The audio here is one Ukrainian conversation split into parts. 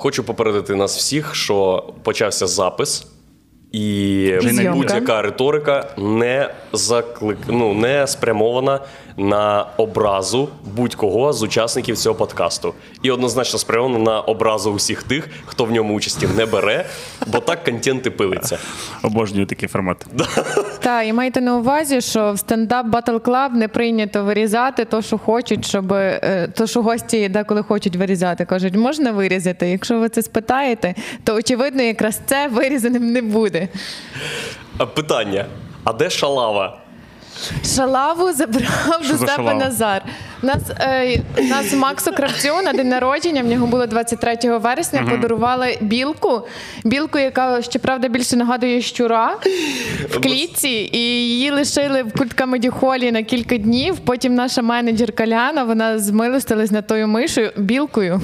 хочу попередити нас всіх, що почався запис. І будь-яка риторика не заклик... ну, не спрямована на образу будь-кого з учасників цього подкасту. І однозначно спрямована на образу усіх тих, хто в ньому участі не бере, бо так контент і пилиться. Обожнюю такий формат. Так, і майте на увазі, що в Stand Up Battle Club не прийнято вирізати то, що хочуть, щоб е, то, що гості деколи хочуть вирізати. Кажуть, можна вирізати. Якщо ви це спитаєте, то очевидно, якраз це вирізаним не буде. А питання: а де шалава? Шалаву забрав до за себе шалава? Назар. У Нас, е, у нас Максу Кравцю на день народження, в нього було 23 вересня, подарували білку. Білку, яка щоправда більше нагадує щура в клітці, і її лишили в культкамедіхолі на кілька днів. Потім наша менеджерка Ляна, вона змилостилась над тою мишою, білкою.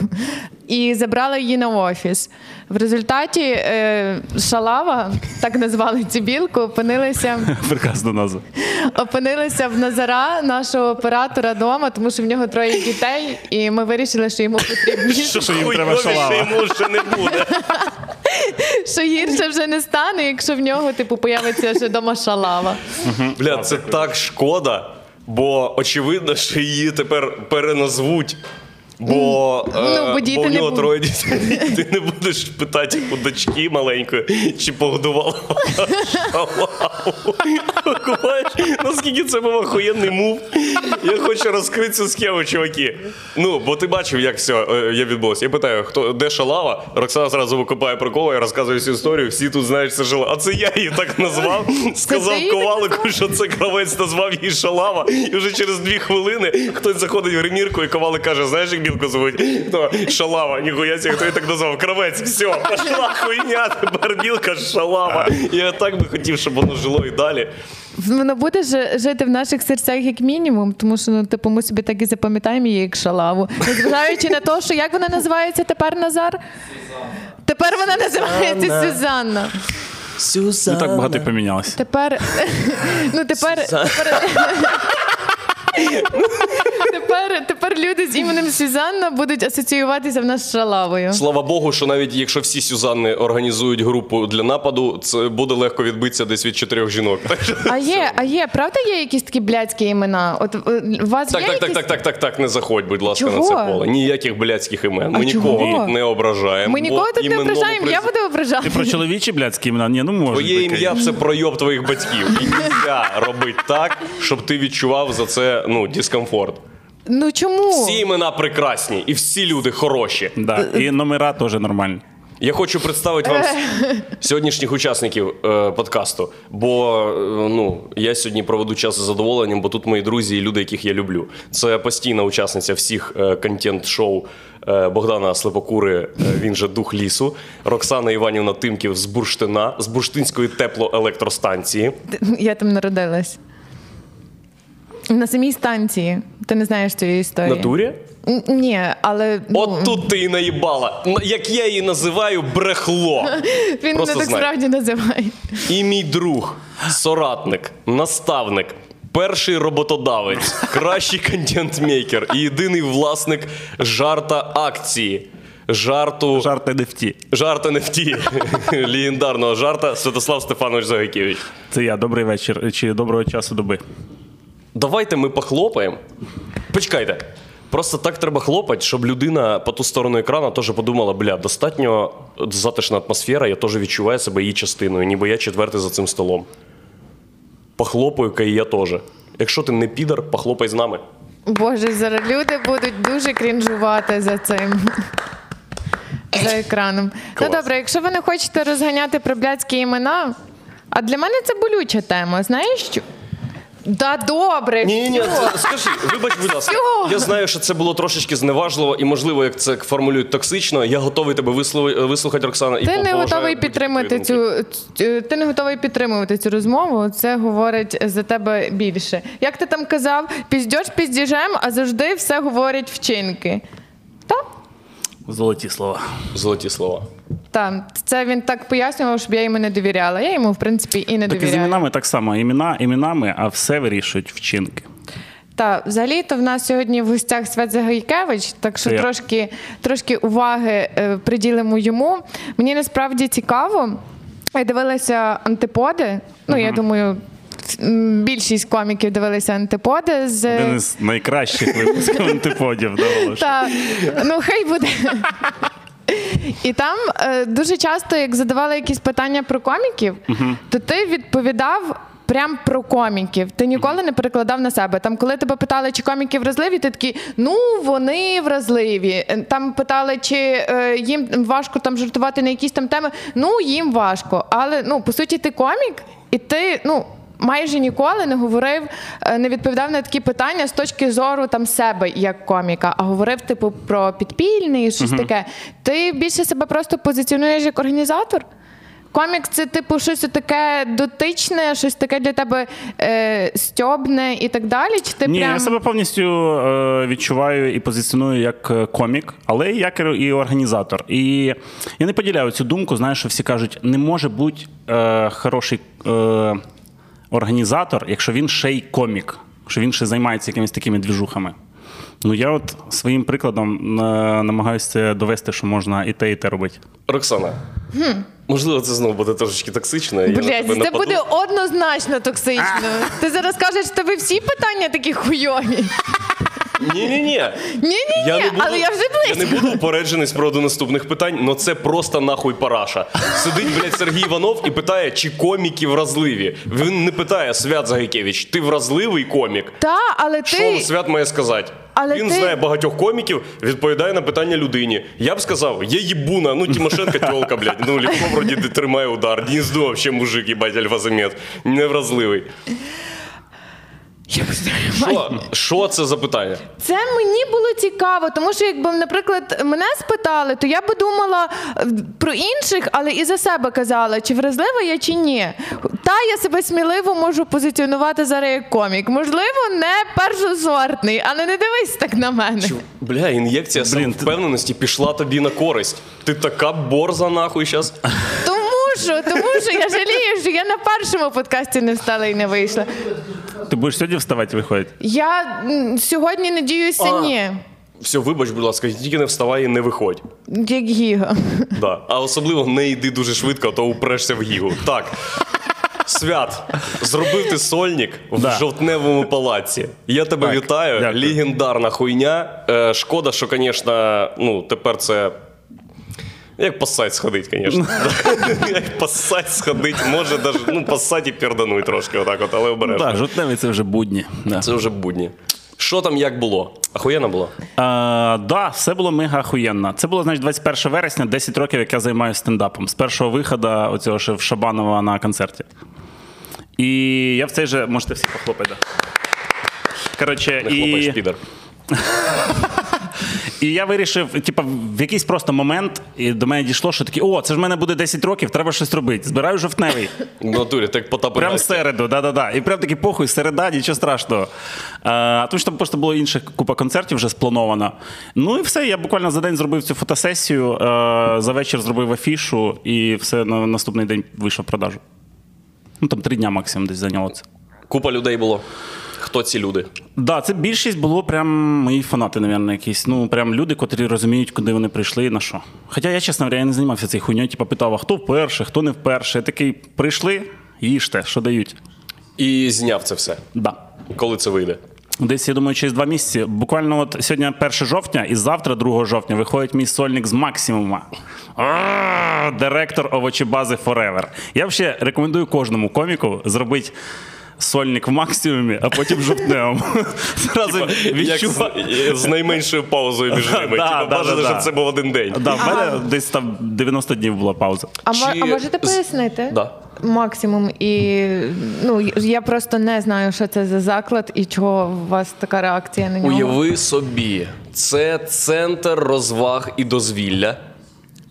І забрала її на офіс. В результаті е, шалава, так назвали цю білку, опинилася Прекрасна назва. опинилися в Назара, нашого оператора дома, тому що в нього троє дітей, і ми вирішили, що йому потрібні, Що, що їм треба шалава? йому ще не буде. що гірше вже не стане, якщо в нього типу появиться ще дома шалава. Бля, це так шкода, бо очевидно, що її тепер переназвуть. Бо, Ну, е, бо діти бо в нього бу- троє дітей. Ти не будеш питати у дочки маленької, чи погодувала шалаву. Купаєш? Наскільки це був охуєнний мув. Я хочу розкрити цю схему, чуваки. Ну, бо ти бачив, як все е, я відбулося. Я питаю, хто де шалава? Роксана зразу викопає приколи, я розказую всю історію. Всі тут знають, що це шалава. А це я її так назвав. Сказав ковалику, що це кравець назвав її шалава. І вже через дві хвилини хтось заходить в гримірку, і ковалик каже: знаєш, як білку звуть? Хто? Шалава. Ніхуя себе, хто її так назвав? Кравець, все, пошла хуйня, тепер білка шалава. Я так би хотів, щоб воно жило і далі. Воно буде жи- жити в наших серцях як мінімум, тому що ну, типу, ми собі так і запам'ятаємо її як шалаву. Незважаючи на те, що як вона називається тепер Назар? Тепер вона називається Сюзанна. Не так багато і помінялося. Тепер. Ну, тепер. Тепер, тепер, тепер люди з іменем Сюзанна будуть асоціюватися в нас з шалавою. Слава Богу, що навіть якщо всі Сюзанни організують групу для нападу, це буде легко відбитися десь від чотирьох жінок. А є, а є, правда, є якісь такі блядські імена? От е, у вас так, є так, так, якісь... так, так, так, так, не заходь, будь ласка, на це поле. Ніяких блядських імен. Ми А нікого чого? тут не ображаємо. Ми нікого тут не ображаємо, я приз- буду ображати. Ти про чоловічі блядські імена? Ні, ну може. Твоє ім'я це пройоб твоїх батьків. І нельзя робити так, щоб ти відчував за це ну, дискомфорт. Ну чому? Всі імена прекрасні і всі люди хороші. Да. І номера теж нормальні. Я хочу представити вам сьогоднішніх учасників е, подкасту. Бо е, ну, я сьогодні проведу час з задоволенням, бо тут мої друзі і люди, яких я люблю. Це постійна учасниця всіх е, контент-шоу е, Богдана Слепокури, е, він же дух лісу, Роксана Іванівна Тимків з Бурштина, з Бурштинської теплоелектростанції. Я там народилась. На самій станції. Ти не знаєш цієї історії. Натурі? Н- Ні, але ну, От тут ти і наїбала. Як я її називаю, брехло. він просто не так знай. справді називає. І мій друг, соратник, наставник, перший роботодавець, кращий контент-мейкер і єдиний власник жарта акції. Жарту в ті. жарта не в легендарного жарта Святослав Стефанович Загайкевич. Це я. Добрий вечір чи доброго часу доби. Давайте ми похлопаємо. Почекайте. Просто так треба хлопати, щоб людина по ту сторону екрану теж подумала: бля, достатньо затишна атмосфера, я теж відчуваю себе її частиною, ніби я четвертий за цим столом. Похлопаю-ка і я теж. Якщо ти не підар, похлопай з нами. Боже, зараз люди будуть дуже крінжувати за цим. За екраном. Клас. Ну добре, якщо ви не хочете розганяти про блядські імена, а для мене це болюча тема, знаєш? Да добре, Ні, ні, всьо. скажи, вибач, будь ласка. Всьо. Я знаю, що це було трошечки зневажливо, і можливо, як це формулюють токсично. Я готовий тебе вислу- вислухати, Роксана. і Ти не готовий підтримати цю цю- ти не готовий підтримувати цю розмову. Це говорить за тебе більше. Як ти там казав, піздьош піздіжем, а завжди все говорять вчинки. Так? Золоті слова. Золоті слова. Так, це він так пояснював, щоб я йому не довіряла. Я йому, в принципі, і не Так і з довіряю. іменами так само. Імена іменами, а все вирішують вчинки. Та взагалі то в нас сьогодні в гостях Свят Загайкевич, так що трошки, трошки уваги е, приділимо йому. Мені насправді цікаво. Я дивилася антиподи. Ну, я думаю, більшість коміків дивилися антиподи з Один із найкращих випусків антиподів. ну хай буде. І там е, дуже часто, як задавали якісь питання про коміків, то ти відповідав. Прям про коміків. Ти ніколи не перекладав на себе. Там, коли тебе питали, чи коміки вразливі, ти такий, ну вони вразливі. Е, Там питали, чи е, їм важко там жартувати на якісь там теми. Ну їм важко. Але ну по суті, ти комік, і ти ну майже ніколи не говорив, е, не відповідав на такі питання з точки зору там себе як коміка, а говорив типу про підпільний, щось таке. Ти більше себе просто позиціонуєш як організатор. Комік це типу щось таке дотичне, щось таке для тебе е, стьобне і так далі. Чи ти Ні, прям я себе повністю е, відчуваю і позиціоную як е, комік, але як і організатор. І я не поділяю цю думку. Знаєш, що всі кажуть, не може бути е, хороший е, організатор, якщо він ще й комік, що він ще займається якимись такими двіжухами. Ну я от своїм прикладом е, намагаюся довести, що можна і те, і те робити. Роксана, можливо, це знову буде трошечки токсично. Блядь, це нападу. буде однозначно токсично. Ти зараз кажеш, що тебе всі питання такі хуйові. Ні-ні-ні. Ні-ні-ні, але я вже Я не буду упереджений з приводу наступних питань, але це просто нахуй параша. Сидить, блядь, Сергій Іванов і питає, чи коміки вразливі. Він не питає Свят Загайкевич, ти вразливий комік? Та, але Що ти. Свят має сказати? Але Він ти- знає багатьох коміків, відповідає на питання людині. Я б сказав, є їбуна, ну Тимошенко тьолка, блядь. Ну Легко вроді тримає удар. Дніздо вообще мужик, їбать, альфа-замет. Невразливий. Що? Що це за питання? Це мені було цікаво, тому що якби, наприклад, мене спитали, то я би думала е, про інших, але і за себе казала, чи вразлива я, чи ні. Та я себе сміливо можу позиціонувати зараз як комік. Можливо, не першосортний, але не дивись так на мене. Бля, ін'єкція самовпевненості пішла тобі на користь. Ти така борза нахуй зараз. Тому що, тому що я жалію, що я на першому подкасті не встала і не вийшла. Ти будеш сьогодні вставати виходить? Я м, сьогодні надіюся, А. ні. Все, вибач, будь ласка, тільки не вставай і не виходь. Як гіга. Да. А особливо не йди дуже швидко, а то упрешся в гігу. Так. Свят, зробив ти сольник в Да. жовтневому палаці. Я тебе Так, вітаю. дякую. Легендарна хуйня. Е, шкода, що, звісно, ну, тепер це. Як поссать сходить, звісно. Як поссать сходить, може даже, ну, поссать і пердануть трошки, отак от, але обережно. Так, жовтневий це вже будні. Да. Це вже будні. Що там як було? Ахуєнно було? А, да, все було мега охуєнно. Це було, значить, 21 вересня, 10 років, як я займаюся стендапом. З першого виходу оцього ще в Шабанова на концерті. І я в цей же, можете всі похлопати. Да. Коротше, Не хлопаєш, підер. і я вирішив, типу, в якийсь просто момент і до мене дійшло, що такі, о, це ж в мене буде 10 років, треба щось робити. Збираю жовтневий. В натурі, так потапи. Прям середу, да-да-да. І прям такий похуй, середа, нічого страшного. А, тому що там просто було інших купа концертів вже сплановано. Ну і все, я буквально за день зробив цю фотосесію, за вечір зробив афішу, і все на наступний день вийшов в продажу. Ну там три дня максимум десь зайняло це. Купа людей було. Хто ці люди? Да, це більшість було прям мої фанати, напевно, якісь. Ну, прям люди, котрі розуміють, куди вони прийшли і на що. Хоча я, чесно говоря, я не займався цією хуйньою, типу питав, а хто вперше, хто не вперше. Я такий, прийшли, їжте, що дають. І зняв це все. Да. Коли це вийде? Десь, я думаю, через два місяці. Буквально от сьогодні 1 жовтня, і завтра, 2 жовтня, виходить мій сольник з максимума. Директор овочебази Forever. Я взагалі рекомендую кожному коміку зробити сольник в максимумі, а потім жовтневому. Зразу з, відчуваю. з найменшою паузою між ними. Бажано, щоб це був один день. Да, в мене десь там 90 днів була пауза. А можете пояснити? Максимум. І ну, я просто не знаю, що це за заклад і чого у вас така реакція на нього. Уяви собі, це центр розваг і дозвілля,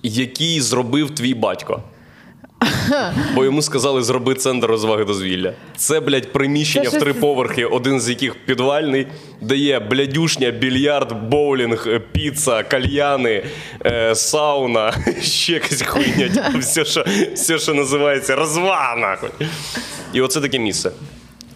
який зробив твій батько. Бо йому сказали, зроби центр розваги дозвілля. Це, блядь, приміщення Це в три щось- поверхи, один з яких підвальний, де є блядюшня, більярд, боулінг, е, піца, кальяни, е, сауна, ще якась хуйня. типу, все, що, все, що називається розвага, нахуй. І оце таке місце.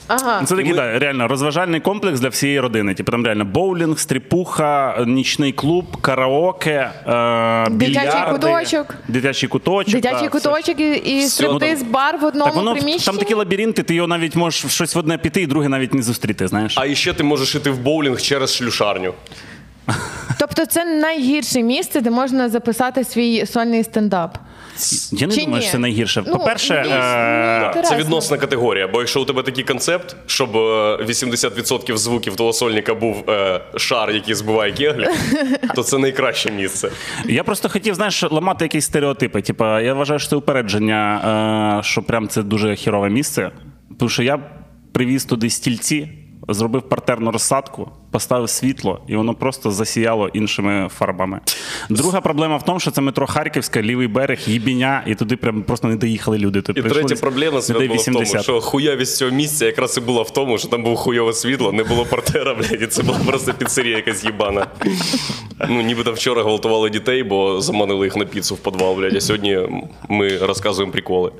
Ага. Це такий, да, реально розважальний комплекс для всієї родини. Типу там реально боулінг, стріпуха, нічний клуб, караоке, е, Дитячий більярди, куточок. Дитячий куточок. Дитячий да, все. куточок і, і Все. стриптиз бар в одному Так воно приміщенні. там такі лабіринти, ти його навіть можеш в щось в одне піти, і друге навіть не зустріти. Знаєш, А ще ти можеш іти в боулінг через шлюшарню. Тобто це найгірше місце, де можна записати свій сольний стендап. Я не чи думаю, ні? що це найгірше. Ну, По-перше, е, Так, це Інтересно. відносна категорія. Бо якщо у тебе такий концепт, щоб е, 80% звуків твого сольника був е, шар, який збиває кеглі, то це найкраще місце. Я просто хотів, знаєш, ламати якісь стереотипи. Типа, я вважаю, що це упередження, е, що прям це дуже хірове місце. Тому що я привіз туди стільці, зробив партерну розсадку, поставив світло, і воно просто засіяло іншими фарбами. Друга проблема в тому, що це метро Харківська, лівий берег, їбіня, і туди прям просто не доїхали люди. Тобто І третя проблема була в тому, що хуявість цього місця якраз і була в тому, що там було хуйове світло, не було портера, блядь, і це була просто піцерія якась їбана. Ну, нібито вчора гвалтували дітей, бо заманили їх на піцу в підвал, блядь, а сьогодні ми розказуємо приколи.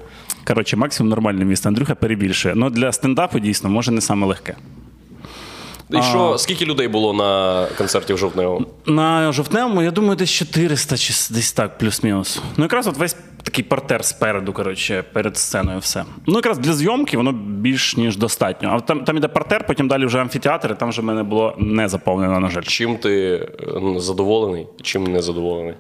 Коротше, максимум нормальне місце. Андрюха перебільшує. Ну для стендапу дійсно може не саме легке. І що, скільки людей було на концерті в Жовтневому? На жовтневому, я думаю, десь 400 чи десь так, плюс-мінус. Ну, якраз от весь такий партер спереду, коротше, перед сценою все. Ну, якраз для зйомки воно більш ніж достатньо. А там, там іде партер, потім далі вже амфітеатр, і там вже в мене було не заповнено, на жаль. Чим ти е, задоволений, чим не задоволений?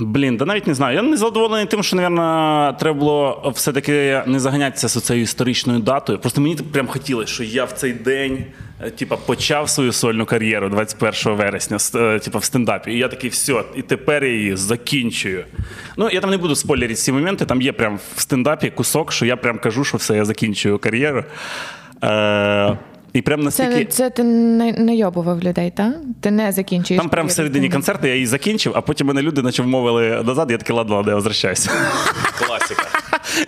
Блін, да навіть не знаю. Я не задоволений тим, що, мабуть, треба було все-таки не заганятися з цією історичною датою. Просто мені прям хотілося, що я в цей день е, типа, почав свою сольну кар'єру 21 вересня е, типа, в стендапі. І я такий, все, і тепер я її закінчую. Ну, я там не буду спойлерити ці моменти. Там є прям в стендапі кусок, що я прям кажу, що все, я закінчую кар'єру. Е, і прям Це, настільки. це ти не найобував людей, так? Ти не закінчуєш. Там прямо всередині концерту я її закінчив, а потім мене люди наче вмовили назад, я такий ладно, ладно, я возвращаюся. Класика.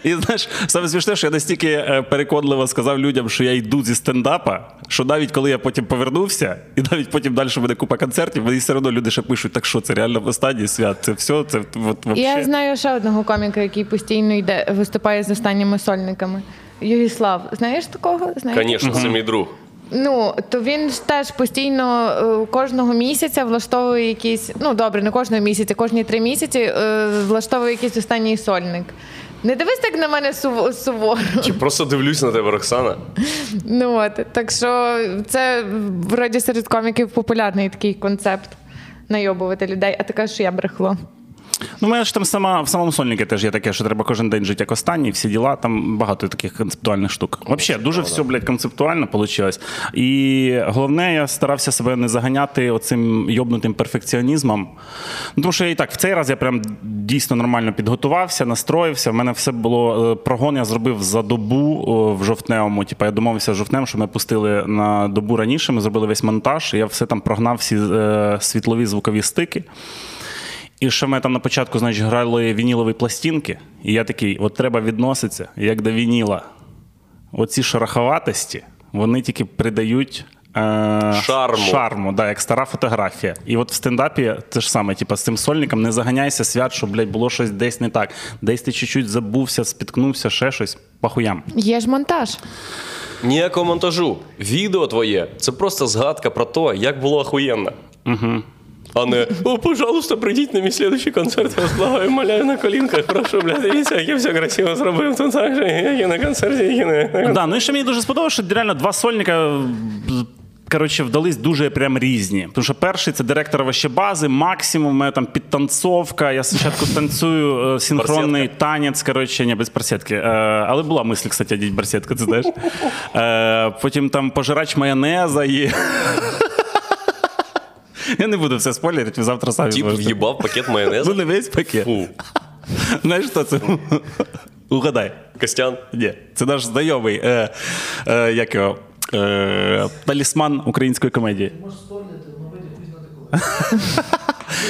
І знаєш, саме смішне, що я настільки е, переконливо сказав людям, що я йду зі стендапа, що навіть коли я потім повернувся, і навіть потім далі мене купа концертів, вони все одно люди ще пишуть, так що це реально в останній свят, це все, це от, вообще. Я знаю ще одного коміка, який постійно йде, виступає з останніми сольниками. Югіслав, знаєш такого? Знаєш? Звісно, це мій друг. Ну, то він ж теж постійно е, кожного місяця влаштовує якісь, ну добре, не кожного місяця, кожні три місяці е, влаштовує якийсь останній сольник. Не дивись так на мене суво- суворо. Чи просто дивлюсь на тебе, Роксана? Ну от так що це вроді серед коміків популярний такий концепт найобувати людей, а ти кажеш, що я брехло. Ну, у мене ж там сама в самому сольнику теж є таке, що треба кожен день жити як останній, всі діла. Там багато таких концептуальних штук. Взагалі, дуже все, блядь, концептуально вийшло. І головне, я старався себе не заганяти оцим йобнутим перфекціонізмом. Ну, тому що я і так в цей раз я прям дійсно нормально підготувався, настроївся. В мене все було е, прогон. Я зробив за добу в жовтневому. Типу, я домовився з жовтнем, що ми пустили на добу раніше. Ми зробили весь монтаж. і Я все там прогнав всі е, світлові звукові стики. І ще ми там на початку, значить, грали вінілові пластинки, і я такий: от треба відноситися як до вініла. Оці шероховатості, вони тільки придають. Е, Шарму. Шарму, да, як стара фотографія. І от в стендапі те ж саме, типу, з цим сольником не заганяйся свят, що, блядь, було щось десь не так. Десь ти чуть-чуть забувся, спіткнувся, ще щось. Пахуям. Є ж монтаж. Ніякого монтажу. Відео твоє це просто згадка про те, як було охуєнно. Угу. А не о, пожалуйста, прийдіть на мій слідчий концерт, я вас благаю, моляю на колінках, прошу, блядь, дивіться, як я все красиво зробив, тут так же, як і на концерті, як і на... Да, ну і ще мені дуже сподобалося, що реально два сольника. Коротше, вдались дуже прям різні. Тому що перший це директор бази, максимум, у мене там підтанцовка. Я спочатку танцюю е, синхронний Барсетка? танець. Коротше, ні, без барсетки. Е, але була мисль, кстати, одіть барсетку, ти знаєш. Е, потім там пожирач майонеза є. Я не буду все спойлерити, завтра самі Тіп зможете. в'їбав пакет майонезу. Ну, не весь пакет. Фу. Знаєш, що це? Угадай. Костян. Ні, це наш знайомий, е, е, як його, е, талісман української комедії.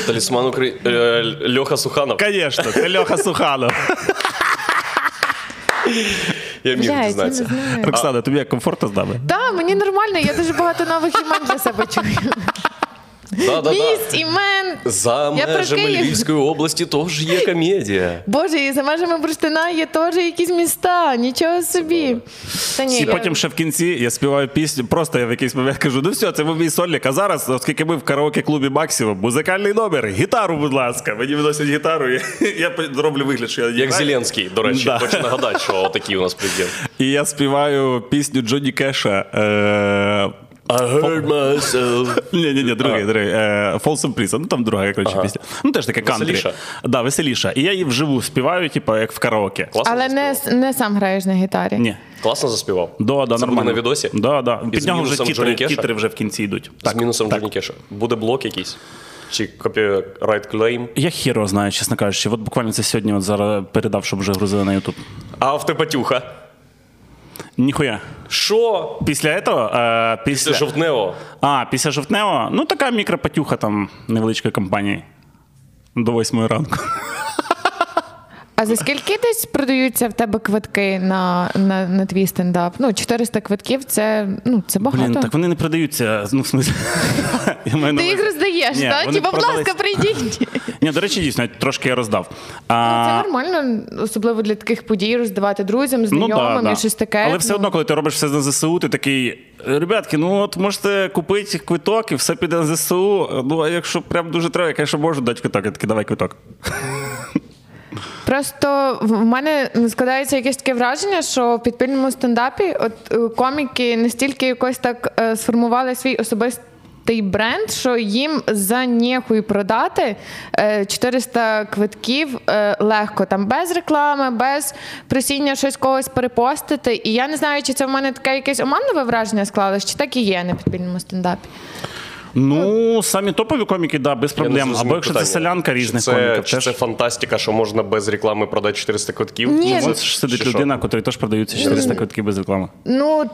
Талісман Украї... е, Льоха Суханов. Звісно, це Льоха Суханов. Я міг Блядь, я не дізнатися. знаю. Роксана, тобі як комфортно з нами? Так, мені нормально, я дуже багато нових імен для себе чую. Да-да-да. місць, імен. За Я про межами Київ. Львівської області теж є комедія. Боже, і за межами бурштина є теж якісь міста. Нічого собі. Та ні, І я- потім ще в кінці я співаю пісню. Просто я в якийсь момент кажу: ну все, це був мій сольник. А зараз, оскільки ми в караоке-клубі Максимум, музикальний номер, гітару, будь ласка. Мені виносять гітару. Я, я зроблю вигляд, що я Як граю. Зеленський, до речі, Да. хочу нагадати, що такий у нас президент. І я співаю пісню Джонні Кеша. Е- I heard myself. ні, ні, ні, другий, другий. Е, Folsom Prison. Ну там друга, коротше, пісня. Ну теж таке кантрі. Веселіша? Да, веселіша. І я її вживу співаю, типу, як в караоке. Класно Але не, заспівав. не сам граєш на гітарі. Ні. Класно заспівав. Да, да, Це буде нормально. на відосі? Да, да. Під з нього вже мінусом тітри, Джонні Кеша? тітри вже в кінці йдуть. З мінусом Джонні Кеша. Буде блок якийсь? Чи copyright claim? Я хєр знаю, чесно кажучи. От буквально це сьогодні от зараз передав, щоб вже грузили на Ютуб. Афтепатюха. Ніхуя. Що? Після цього, е, після... після... жовтнево. А, після жовтневого, ну така мікропатюха там невеличкої компанії. До восьмої ранку. А за скільки десь продаються в тебе квитки на, на, на твій стендап? Ну, 400 квитків це, ну, це багато. Блін, так вони не продаються. Ну, в на Ти їх роздаєш, так? Типа, будь ласка, прийдіть. Ні, до речі, дійсно, трошки я роздав. Це нормально, особливо для таких подій роздавати друзям, Ну, знайомим і щось таке. Але все ну. одно, коли ти робиш все на ЗСУ, ти такий. Ребятки, ну от можете купити квиток і все піде на ЗСУ. Ну, а якщо прям дуже треба, я, звісно, можу дати квиток. Я такий, давай квиток. Просто в мене складається якесь таке враження, що в підпільному стендапі от е, коміки настільки якось так е, сформували свій особистий бренд, що їм за ніхуй продати е, 400 квитків е, легко, там без реклами, без просіння щось когось перепостити. І я не знаю, чи це в мене таке якесь оманливе враження склалось, чи так і є на підпільному стендапі. Ну, самі топові коміки, да, без проблем. Або якщо це селянка Чи різних це, коміків. Чи теж. це фантастика, що можна без реклами продати 400 квитків? Ні, Ось ж сидить Чи людина, котрій теж продаються 400 квитків без реклами. Ну.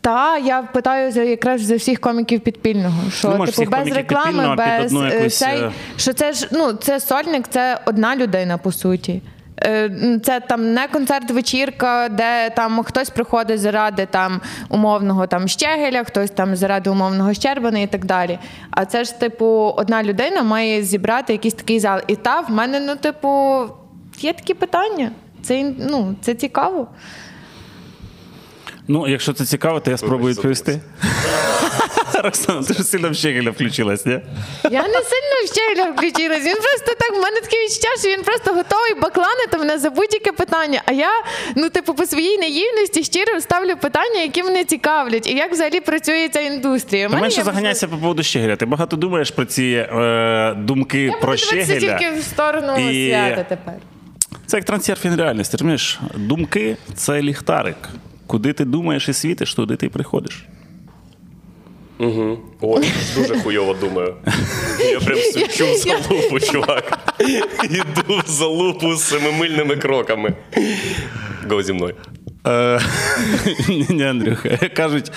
Та я питаю за якраз за всіх коміків підпільного. Що Ну, типу без реклами, без е, якусь, цей, е, що це ж ну це сольник, це одна людина по суті. Е, Це там не концерт вечірка, де там хтось приходить заради там умовного там щегеля, хтось там заради умовного щербана і так далі. А це ж, типу, одна людина має зібрати якийсь такий зал. І та в мене, ну, типу, є такі питання. Це ну, це цікаво. Ну, якщо це цікаво, то я спробую відповісти. Роксана, ти ж сильно в щегеля включилась, ні? Я не сильно в щеля включилась. Він просто так, в мене таке відчуття, що він просто готовий бакланити мене за будь-яке питання. А я, ну, типу, по своїй наївності щиро ставлю питання, які мене цікавлять, і як взагалі працює ця індустрія. Ти менше заганяйся по поводу щегеля. Ти багато думаєш про ці е, думки Я про щегеля. тільки в сторону І- свята тепер. Це як трансерфінг реальності. Розумієш? Думки це ліхтарик. Куди ти думаєш і світиш, туди ти приходиш. Угу. Ой, дуже хуйово думаю. Я прям свічу в залупу, чувак. Іду в залупу з семимильними кроками. Го зі мною. Е, Ні, ні, Андрюха. Кажуть,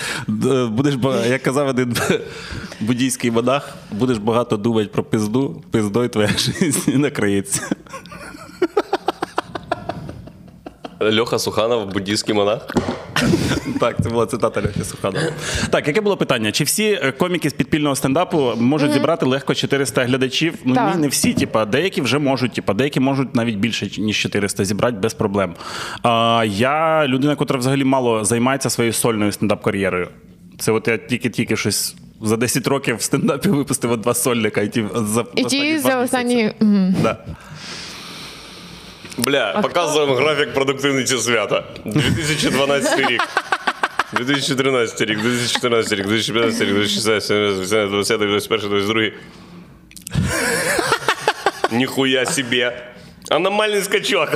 будеш як казав один буддійський монах, будеш багато думати про пизду, пиздой твоя життя не накриється. Льоха Суханов, буддійський монах. Так, це була цитата Льохи Суханова. Так, яке було питання? Чи всі е, коміки з підпільного стендапу можуть зібрати легко 400 глядачів? Ну Так. ні, не всі. Типа, деякі вже можуть, типа, деякі можуть навіть більше ніж 400 зібрати без проблем. А, я людина, яка взагалі мало займається своєю сольною стендап-кар'єрою. Це от я тільки-тільки щось. За 10 років в стендапі випустив от два сольника, і ті за, І ті за останні. Мгм. Да. Бля, показуємо графік продуктивності свята. 2012 рік. 2013 рік, 2014 рік, 2015 рік, 2016, 2017, 2020, 2021, 2022. Ніхуя собі. Аномальний скачок.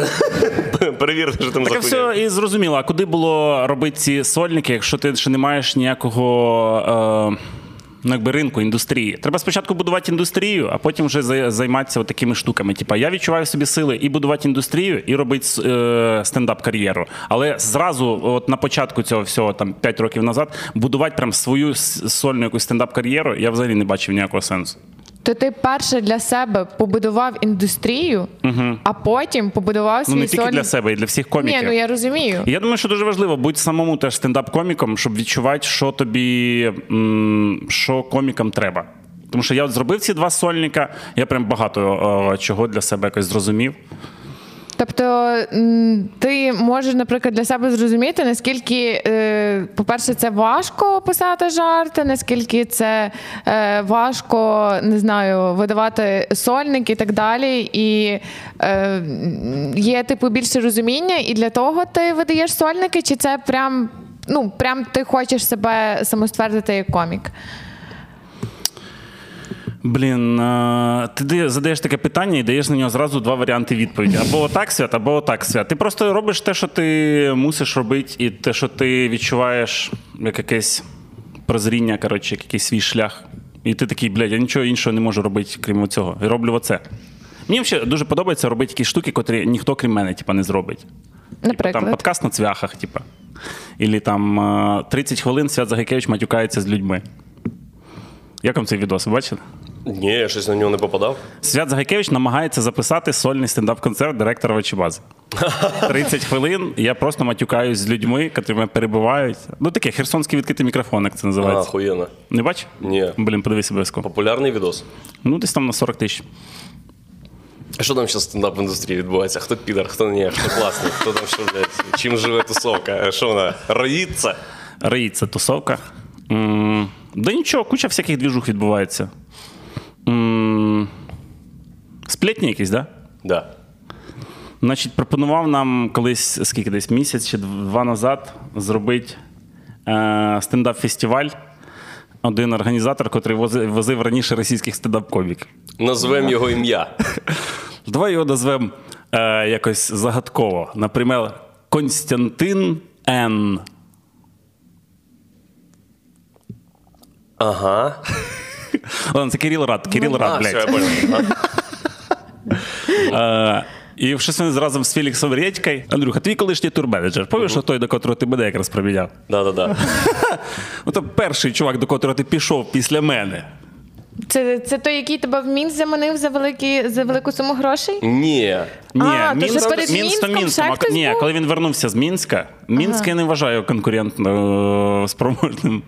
Перевірте, що там Так все і зрозуміло. А куди було робити ці сольники, якщо ти ще не маєш ніякого. Е... Ну, якби ринку, індустрії. Треба спочатку будувати індустрію, а потім вже за- займатися такими штуками. Типа, я відчуваю собі сили і будувати індустрію, і робити е, стендап-кар'єру. Але зразу, от на початку цього всього, там 5 років назад, будувати прям свою сольну якусь стендап-кар'єру, я взагалі не бачив ніякого сенсу. То ти перше для себе побудував індустрію, а потім побудував свій Ну не тільки соль... для себе, і для всіх коміків. Ні, ну я розумію. Я думаю, що дуже важливо бути самому теж стендап-коміком, щоб відчувати, що тобі м, що комікам треба. Тому що я от зробив ці два сольника, я прям багато о, чого для себе якось зрозумів. Тобто ти можеш, наприклад, для себе зрозуміти, наскільки, е, по-перше, це важко писати жарти, наскільки це е, важко, не знаю, видавати сольник і так далі. І е, є типу більше розуміння, і для того ти видаєш сольники, чи це прям, ну, прям ти хочеш себе самоствердити як комік? Блін, ти задаєш таке питання і даєш на нього зразу два варіанти відповіді: або отак свят, або отак свят. Ти просто робиш те, що ти мусиш робити, і те, що ти відчуваєш як якесь прозріння, коротше, як якийсь свій шлях. І ти такий, блядь, я нічого іншого не можу робити, крім цього. І роблю оце. Мені взагалі дуже подобається робити якісь штуки, котрі ніхто, крім мене, типа, не зробить. Наприклад. Там подкаст на цвяхах, типа. Ілі там е, 30 хвилин Свят Загайкевич матюкається з людьми. Як вам цей відос? Ви бачили? Ні, я щось на нього не попадав. Свят Загайкевич намагається записати сольний стендап-концерт директора Вечібази. 30 хвилин. Я просто матюкаюсь з людьми, які мене перебувають. Ну таке херсонський відкритий мікрофон, як це А, називається. охуєнно. Не бачив? Ні. Блін, подивись обов'язково. Популярний відос. Ну, десь там на 40 тисяч. А що там зараз в стендап-індустрії відбувається? Хто підар, хто ні, хто класний, хто там що, блядь, чим живе тусовка? А Що вона? Роїться? Риється тусовка. М, Да нічого, куча всяких двіжух відбувається. М, Сплетні якісь, так? Да? Да. Значить, пропонував нам колись, скільки десь місяць чи два назад зробити е, стендап-фестиваль. Один організатор, який возив, возив раніше російських стендап-коміків. Назвемо його ім'я. Давай його назвемо е, якось загадково. Наприклад, Константин Н. Ага. Ладно, це Кирил Рад. Кирил Рад, а, блядь. Е, і щось вони разом з Феліксом Редькою. Андрюха, твій колишній турменеджер. Пам'ятаєш, той, до котрого ти мене якраз проміняв? Да-да-да. Ну, то перший чувак, до котрого ти пішов після мене. Це, це той, який тебе в Мінськ заманив за, великі, за велику суму грошей? Ні. Ні, А, то це Мінськ то Мінськом Мінськом. ще А, хтось ні, був? коли він вернувся з Мінська, Мінськ я не вважаю конкурентно е, спроможним.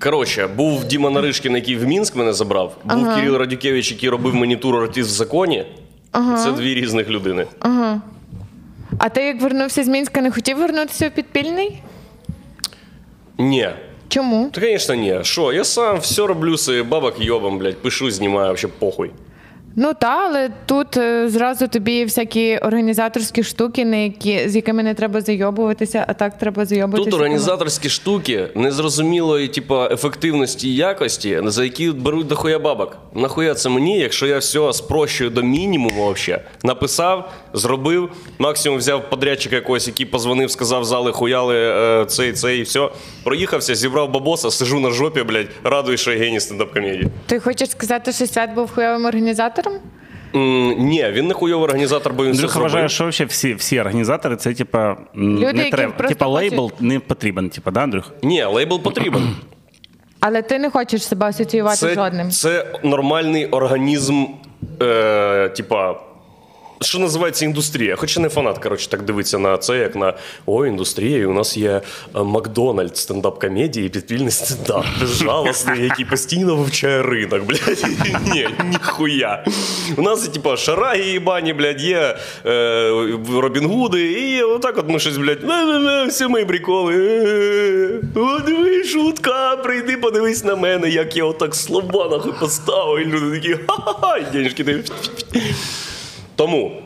Коротше, був Діма Наришкін, який в Мінськ мене забрав. Був Кирил Радюкевич, який робив мені тур артист в законі. Це дві різних людини. А ти як вернувся з Мінська, не хотів вернутися в підпільний? Ні. Чому? Та, звісно, ні. Що, я сам все роблю себе бабок йобом, блядь, пишу, знімаю, взагалі похуй. Ну так, але тут е, зразу тобі всякі організаторські штуки, на які, з якими не треба зайобуватися, а так треба зайобуватися. Тут організаторські штуки незрозумілої, типа, ефективності і якості, за які беруть дохуя бабок. Нахуя це мені, якщо я все спрощую до мінімуму вообще. Написав, зробив, максимум взяв подрядчика якогось, який позвонив, сказав, зали хуяли е, цей, цей, і все. Проїхався, зібрав бабоса, сижу на жопі, блядь, радую, що я геній стендап-комедії. Ти хочеш сказати, що свят був хуйовим організатором? М, ні, він не хуйовий організатор, бо він все Андрюха зробив. вважає, що взагалі всі, всі організатори це типа Люди, не які треба. Типа лейбл не потрібен, типа, да, Андрюх? Ні, лейбл потрібен. Але ти не хочеш себе асоціювати Це, жодним. це нормальний організм, е, типа. Що називається індустрія? Хоча не фанат, коротше, так дивиться на це, як на о, індустрія, і у нас є е, Макдональд, стендап-комедії і підпільний стендап. Безжалосний, який постійно вивчає ринок, блядь. Ні, ніхуя. У нас, типа, шараги їбані, блядь, є е, Робін Гуди, і отак от ми щось, блядь, всі мої приколи. О, диви, шутка, прийди, подивись на мене, як я отак слова нахуй поставив. І люди такі, ха-ха-ха, і денежки. Тому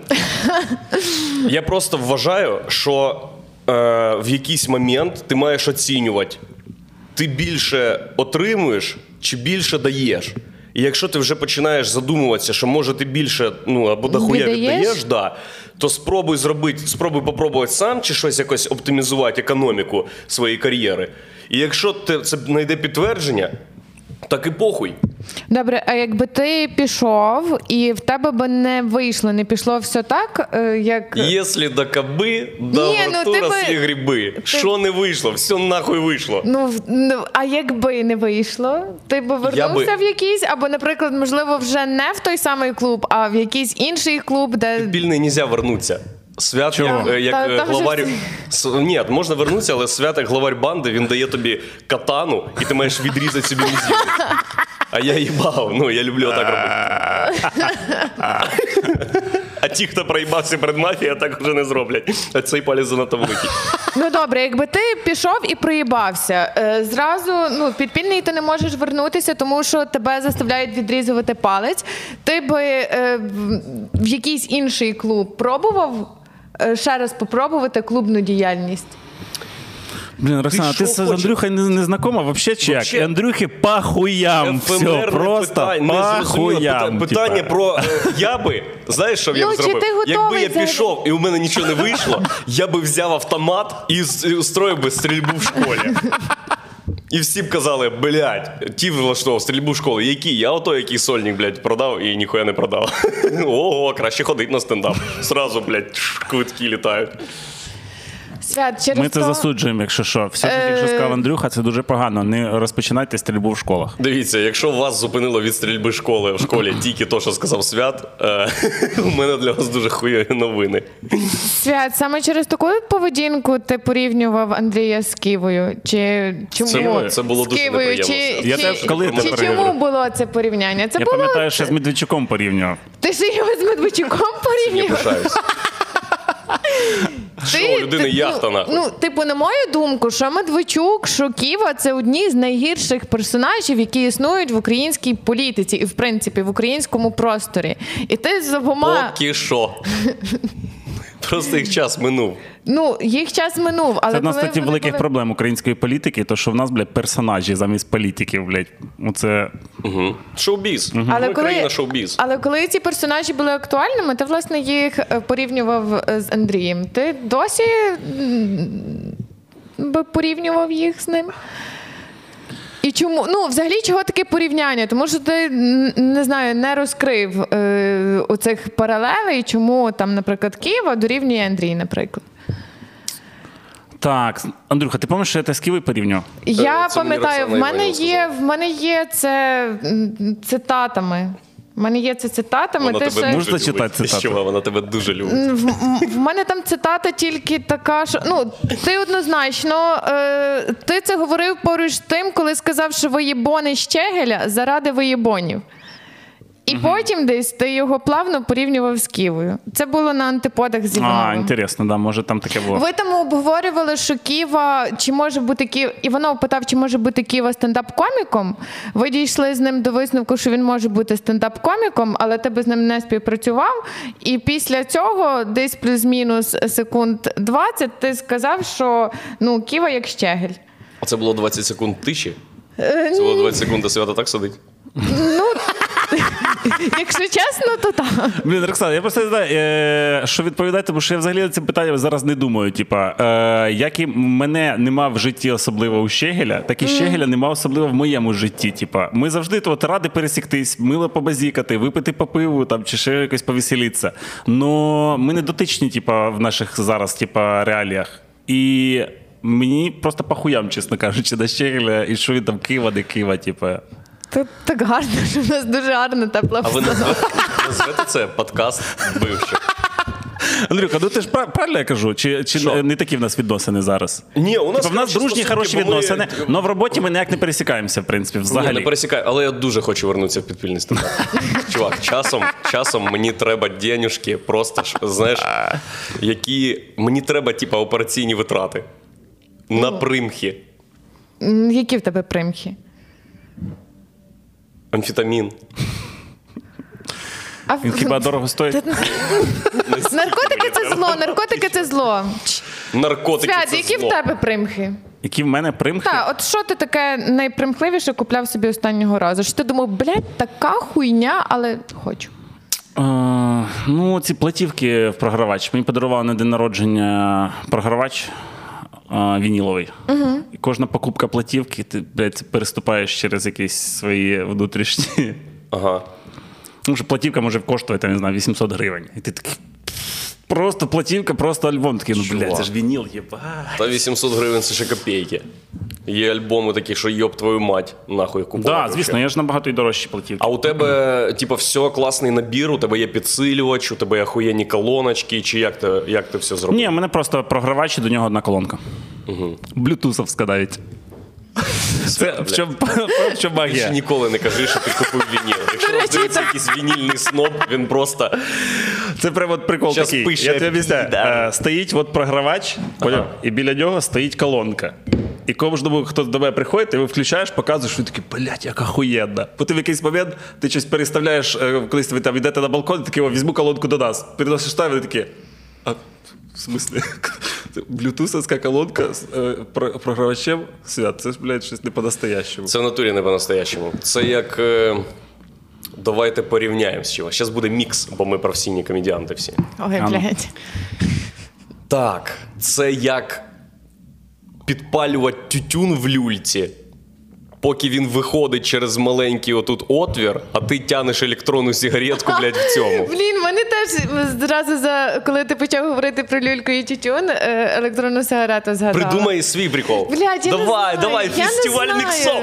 я просто вважаю, що е, в якийсь момент ти маєш оцінювати, ти більше отримуєш чи більше даєш. І якщо ти вже починаєш задумуватися, що може ти більше ну або дохуя Віддаєш? да, то спробуй зробити, спробуй попробувати сам чи щось якось оптимізувати економіку своєї кар'єри. І якщо те- це знайде підтвердження, так і похуй. Добре, а якби ти пішов і в тебе би не вийшло, не пішло все так, е, як. Якщо до каби, до ну, ти би- гриби. Що не вийшло? Все нахуй вийшло. Ну, ну, а якби не вийшло, ти би вернувся би- в якийсь, або, наприклад, можливо, вже не в той самий клуб, а в якийсь інший клуб, де Підпільний нельзя вернутися. Свят, Чого? як, е, як Та- е, там же главарь. С- Ні, можна вернутися, але свят як главарь банди, він дає тобі катану, і ти маєш відрізати собі мізинець. А я їбав. Ну, я люблю отак робити. А ті, хто проїбався перед мафією, так вже не зроблять. А цей палець занадто великий. Ну добре, якби ти пішов і проїбався, е, зразу ну підпільний ти не можеш вернутися, тому що тебе заставляють відрізувати палець. Ти би е, в- в якийсь інший клуб пробував ще раз попробувати клубну діяльність. Блін, Роксана, що ти, з хочеш? Андрюхою не, не знакома вообще чи як? Вообще. Андрюхи пахуям. Все, просто пахуям. питання, типа. про е, я би, знаєш, що я Ну, б зробив? ти Якби я пішов і у мене нічого не вийшло, я би взяв автомат і устроїв би стрільбу в школі. І всі б казали, блядь, ті влаштовував стрільбу в школу. Які? Я ото який сольник, блядь, продав і ніхуя не продав. Ого, краще ходить на стендап. Сразу, блядь, квитки літають. Свят, через Ми це то- засуджуємо, якщо що. Все, що якщо Е. сказав Андрюха, це дуже погано. Не розпочинайте стрільбу в школах. Дивіться, якщо вас зупинило від стрільби школи в школі тільки то, що сказав свят, е, у мене для вас дуже хуйові новини. Свят, саме через таку поведінку ти порівнював Андрія з Кивою? Чи чому Це- це було з дуже неприємно, Чи, Я чи, теж, коли чи ти чому було це порівняння? Це Я було пам'ятаю, що з Медведчуком порівнював. ти ж його з Медведчуком Я порівнював? пишаюсь. Що, у людини ти- яхта, ну, нахуй? Ну, типу, на мою думку, що Медведчук, що Ківа це одні з найгірших персонажів, які існують в українській політиці і, в принципі, в українському просторі. І ти з обома Поки що. Просто їх час минув. ну їх час минув. Але Це одна з коли статті вони великих були- проблем української політики, то що в нас, блядь, персонажі замість політиків, блядь. Оце Угу. Шоу-біз. Але Ми коли, країна шоу-біз. але коли ці персонажі були актуальними, ти власне їх е, порівнював е, з Андрієм. Ти досі м, би порівнював їх з ним? І чому? Ну, взагалі, чого таке порівняння? Тому що ти не знаю, не розкрив е, оцих паралелей, чому там, наприклад, Києва дорівнює Андрій, наприклад. так. Андрюха, ти пам'ятаєш, що я те з Києвою порівнював? Я це пам'ятаю, в мене є, в мене є це цитатами. В мене є це цитата. Вона ти тебе ще... дуже Можна читати цитату? Що, вона тебе дуже любить. В, в мене там цитата тільки така, що ну ти однозначно е, ти це говорив поруч тим, коли сказав, що воєбони Щегеля заради воєбонів. І потім десь ти його плавно порівнював з Ківою. Це було на антиподах з А, інтересно, да, може там таке було. Ви там обговорювали, що Ківа, чи може бути Ківа, Іванов питав, чи може бути Ківа стендап-коміком. Ви дійшли з ним до висновку, що він може бути стендап-коміком, але ти би з ним не співпрацював. І після цього, десь плюс-мінус секунд 20, ти сказав, що ну, Ківа як щегель. А Це було 20 секунд тиші. Е, Це було 20 секунд, а свята так сидить. Якщо чесно, то так. Блін, Роксана, я просто не знаю, е, що відповідати, тому що я взагалі на це питання зараз не думаю. Типа, е, як і мене нема в житті особливо у Щегеля, так і Щегеля нема особливо в моєму житті. Типа, ми завжди от, ради пересіктись, мило побазікати, випити по пиву там, чи ще якось повеселитися. Но ми не дотичні, типа, в наших зараз типа, реаліях. І мені просто похуям, чесно кажучи, на Щегеля, і що він там Кива, не Кива, типа. Так, так гарно, що в нас дуже гарна тепла А ви назвете, назвете це подкаст бивших. Андрюха, ну ти ж прав- правильно я кажу? Чи, чи Що? не такі в нас відносини зараз? Ні, у нас, Типа, в нас дружні, стосунки, хороші бо ми- відносини, але в роботі ми ніяк не пересікаємося, в принципі, Ні, взагалі. не пересікаю, але я дуже хочу вернутися в підпільний стендап. Чувак, часом, часом мені треба денюжки, просто ж, знаєш, які мені треба, типа, операційні витрати. На примхи. М, Які в тебе примхи? Амфетамін. А Він хіба дорого стоїть? Наркотики це зло, наркотики це зло. Наркотики. Свят, це які зло. в тебе примхи? Які в мене примхи? Так, от що ти таке найпримхливіше купляв собі останнього разу? Що ти думав, блядь, така хуйня, але хочу. Е, ну, ці платівки в програвач. Мені подарував на день народження програвач вініловий. Угу. І кожна покупка платівки, ти блядь, переступаєш через якісь свої внутрішні. Ага. Тому що платівка може коштувати, я не знаю, 800 гривень. І ти такий. Просто платівка, просто альбом. Такий, ну, блядь, це ж вініл, єба. Та 800 гривень це ще копійки. Є альбоми такі, що йоб твою мать, нахуй купувати. Так, звісно, я ж набагато і дорожчі платівки. А у тебе, типа, все класний набір, у тебе є підсилювач, у тебе є охуєнні колоночки, чи як ти, як ти все зробив? Ні, у мене просто програвач і до нього одна колонка. Угу. Блютусовська навіть. Це в чому, в чому магія? ніколи не кажи, що ти купив вініл. Якщо здається якийсь вінільний сноб, він просто Це прям от прикол Щас такий. пише Я тобі об'ясняю. піде. Е, Стоїть от програвач, поняв? і біля нього стоїть колонка. І кожному, хто до тебе приходить, ти його включаєш, показуєш, він такий, блядь, як охуєнна. Потім в якийсь момент ти щось переставляєш, е, колись ви там йдете на балкон, і такий, о, візьму колонку до нас. Переносиш там, і такі. А в смислі? Блютусовська колонка з е, програвачем свят. Це ж, блядь, щось не по-настоящему. це в натурі не по-настоящему. Це як. Давайте порівняємо з чого. Зараз буде мікс, бо ми професійні комедіанти всі. Ой, блядь. Так, це як підпалювати тютюн в люльці, поки він виходить через маленький отут отвір, а ти тянеш електронну сигаретку, блядь, в цьому. Блін, мене теж зразу за коли ти почав говорити про люльку і тютюн, е, електронну сигарету згадала. Придумай свій прикол. Блядь, я не давай, знаю, давай, я не фестивальний знаю.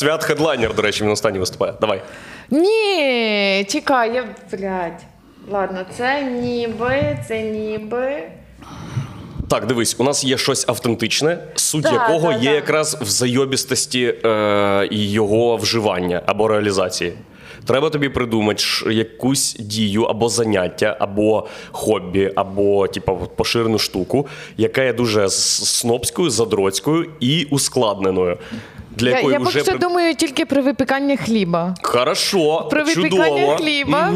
Свят хедлайнер, до речі, він останній виступає. Давай. Ні, чекай, я блядь. Ладно, це ніби, це ніби. Так, дивись, у нас є щось автентичне, суть Да, якого да, є да. якраз в зайобістості е, його вживання або реалізації. Треба тобі придумати якусь дію або заняття, або хобі, або типу, поширену штуку, яка є дуже снобською, задроцькою і ускладненою. Для Я, якої я вже поки що думаю тільки про випікання хліба. Хорошо, Про випікання чудово. хліба,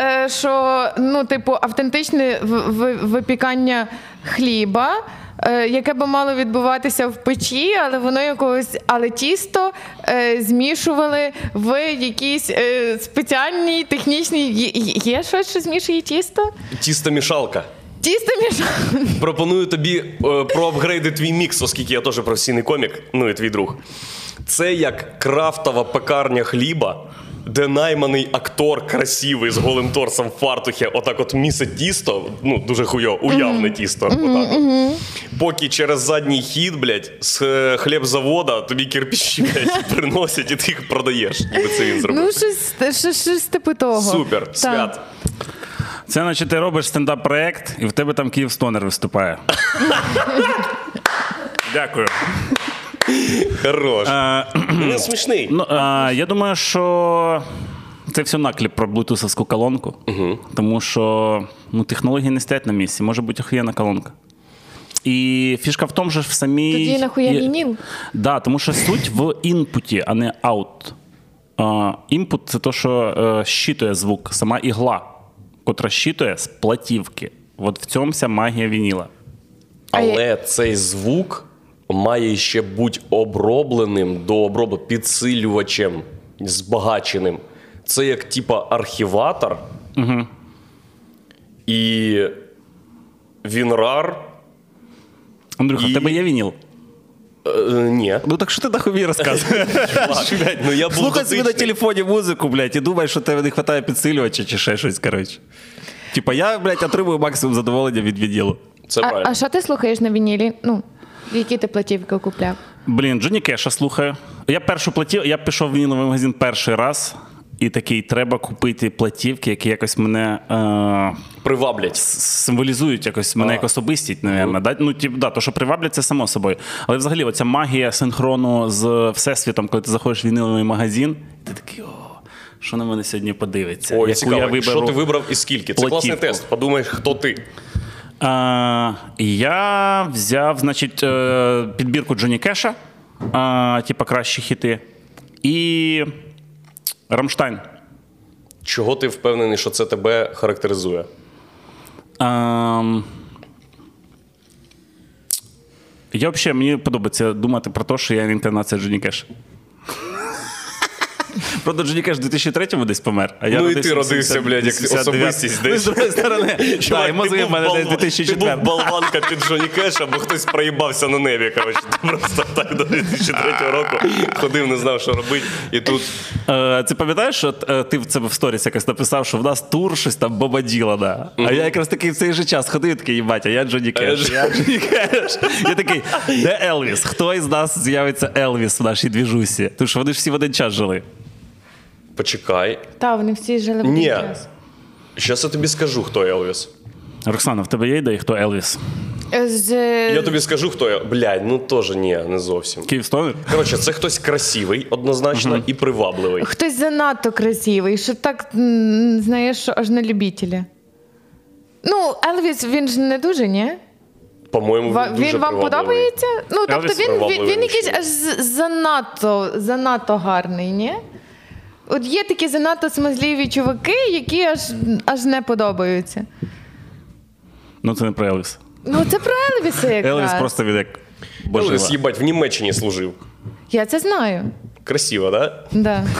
е, що ну, типу, автентичне в- в- випікання хліба, е, яке би мало відбуватися в печі, але воно якогось, але тісто е, змішували в якійсь е, спеціальній технічній. Є, є щось, що змішує тісто? Тістомішалка. Тісто мішали. Пропоную тобі е, проапгрейди твій мікс, оскільки я теж професійний комік, ну і твій друг. Це як крафтова пекарня хліба, де найманий актор красивий з голим торсом в фартухі, отак от місить тісто, ну дуже хуйо, уявне тісто. отак от. Поки через задній хід, блядь, з е, хлібзавода тобі кирпичі, блядь, приносять, і ти їх продаєш. Ніби це він зробив. Ну, щось, щось, щось типу того. Супер, Так. свят. Це значить, ти робиш стендап-проект, і в тебе там Київ Стонер виступає. Дякую. Хорош. Він смішний. Ну, а, я думаю, що це все накліп про блютусовську колонку. Тому що ну, технології не стоять на місці, може бути охуєнна колонка. І фішка в тому, що в самій. Тоді нахуя є- вініл? Да, тому що суть в інпуті, а не аут. А, Інпут це то, що е, щитує звук, сама ігла, котра щитує з платівки. От в цьому вся магія вініла. Але цей звук має ще бути обробленим до обробу підсилювачем, збагаченим. Це як типа архіватор. Угу. І Вінрар. Андрюха, І- в тебе є вініл? Е, ні. Ну так що ти нахуй розказуєш? Ну, Слухай собі на телефоні музику, блядь, і думаєш, що тебе не вистачає підсилювача чи ще щось, коротше. Типа я, блядь, отримую максимум задоволення від відділу. Це А, правильно. а що ти слухаєш на вінілі? Ну, які ти платівки купляв? Блін, Джоні Кеша слухаю. Я першу платів, я пішов в вініловий магазин перший раз. І такий, треба купити платівки, які якось мене е, Приваблять. символізують якось мене А. як особистість, напевно. Да? Ну, тип, да, то, що приваблять, це само собою. Але взагалі, оця магія синхрону з Всесвітом, коли ти заходиш в віниловий магазин, ти такий, о, що на мене сьогодні подивиться? Ой, яку цікаво. я виберу. Що ти вибрав і скільки? Це класний тест. Подумаєш, хто ти. А, я взяв, значить, е, підбірку Джоні Кеша, а, типа кращі хіти, і Рамштайн. Чого ти впевнений, що це тебе характеризує? А, я взагалі мені подобається думати про те, що я інкарнація Джоні Кеша. Правда, Джоні Кеш в 2003-му десь помер. А я Ну і ти родився, блядь, як 79. особистість Ну, десь. З другої сторони, і мозги в мене десь 2004. Ти був болванка під Джоні Кеш, або хтось проїбався на небі. Коротше, ти просто так до 2003 року ходив, не знав, що робити. І тут Е, Ти пам'ятаєш, що е, ти в це в сторіс якось написав, що в нас тур щось там Боба Ділана. А я якраз такий в цей же час ходив, такий, їбать, а я Джоні Кеш. Я Джоні Кеш. Я такий, де Елвіс? Хто із нас з'явиться Елвіс в нашій двіжусі? Тому що вони ж всі в один час жили. Почекай. Та, вони всі жили в Ні. час. Зараз я тобі скажу, хто Елвіс. Роксана, в тебе є ідеї, хто Елвіс? З... Я тобі скажу, хто я. Блядь, ну теж ні, не зовсім. Київ Стонер? Коротше, це хтось красивий, однозначно, і привабливий. Хтось занадто красивий, що так, м, знаєш, що аж на любителя. Ну, Елвіс, він ж не дуже, ні? По-моєму, Ва- він, дуже Він вам привабливий. подобається? Ну, тобто Елвіс він, він, привабливий він якийсь мужчина. аж з- занадто, занадто гарний, ні? От є такі занадто смазливі чуваки, які аж, аж не подобаються. Ну це не про Елвіс. Ну, це про Елвіса якраз. Елвіс просто він як Елвіс, їбать, в Німеччині служив. Я це знаю. Красиво, да? Да.